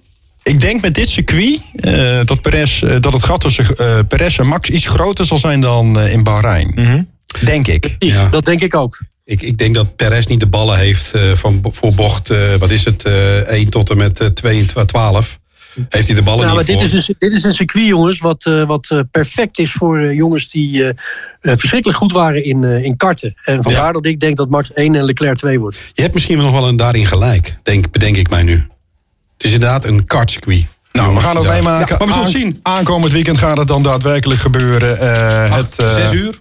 Ik denk met dit circuit eh, dat, Perez, eh, dat het gat tussen eh, Perez en Max iets groter zal zijn dan eh, in Bahrein. Mhm. Denk ik. Precies, Ja. Dat denk ik ook. Ik, ik denk dat Perez niet de ballen heeft eh, van, voor bocht, eh, wat is het, eh 1 tot en met eh, 2 en 12. Heeft hij de ballen Nou, maar niet dit voor. is, een, dit is een circuit, jongens, wat, eh, wat perfect is voor jongens die verschrikkelijk goed waren in, eh, in karten. En vandaar Ja. dat ik denk dat Max 1 en Leclerc 2 wordt. Je hebt misschien nog wel een daarin gelijk, denk, bedenk ik mij nu. Het is inderdaad een kartcircuit. Nou, we gaan het meemaken. Ja, maar we zullen Aan- zien. Aankomend weekend gaat het dan daadwerkelijk gebeuren. Eh, het, eh, Zes uur?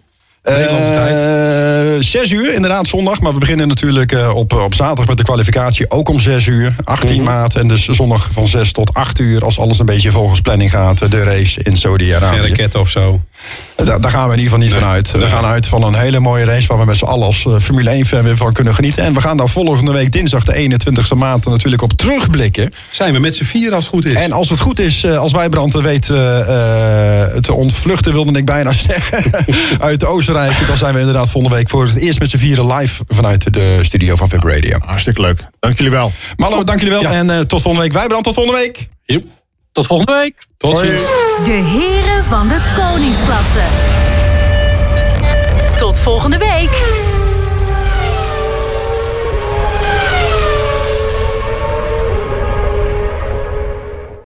Nederlandse tijd. Eh, zes uur, inderdaad, zondag. Maar we beginnen natuurlijk eh, op, op zaterdag met de kwalificatie. Ook om zes uur, 18 Mhm. maart. En dus zondag van 6 tot 8 uur. Als alles een beetje volgens planning gaat. De race in Geen Saudi-Arabië. raket of zo. Daar, daar gaan we in ieder geval niet van uit. We gaan uit van een hele mooie race waar we met z'n allen als eh, Formule 1-fan weer van kunnen genieten. En we gaan daar volgende week dinsdag de 21ste maand natuurlijk op terugblikken. Zijn we met z'n vier als het goed is. En als het goed is, als Wijbrand weet eh, eh, te ontvluchten, wilde ik bijna zeggen, uit Oostenrijk. Dan zijn we inderdaad volgende week voor het eerst met z'n vieren live vanuit de studio van Vib Radio. Hartstikke leuk. Dank jullie wel. Mallo, dank jullie wel. Ja. En eh, tot volgende week. Wijbrand, tot volgende week. Joep. Tot volgende week. Tot ziens. de heren van de koningsklasse. Tot volgende week.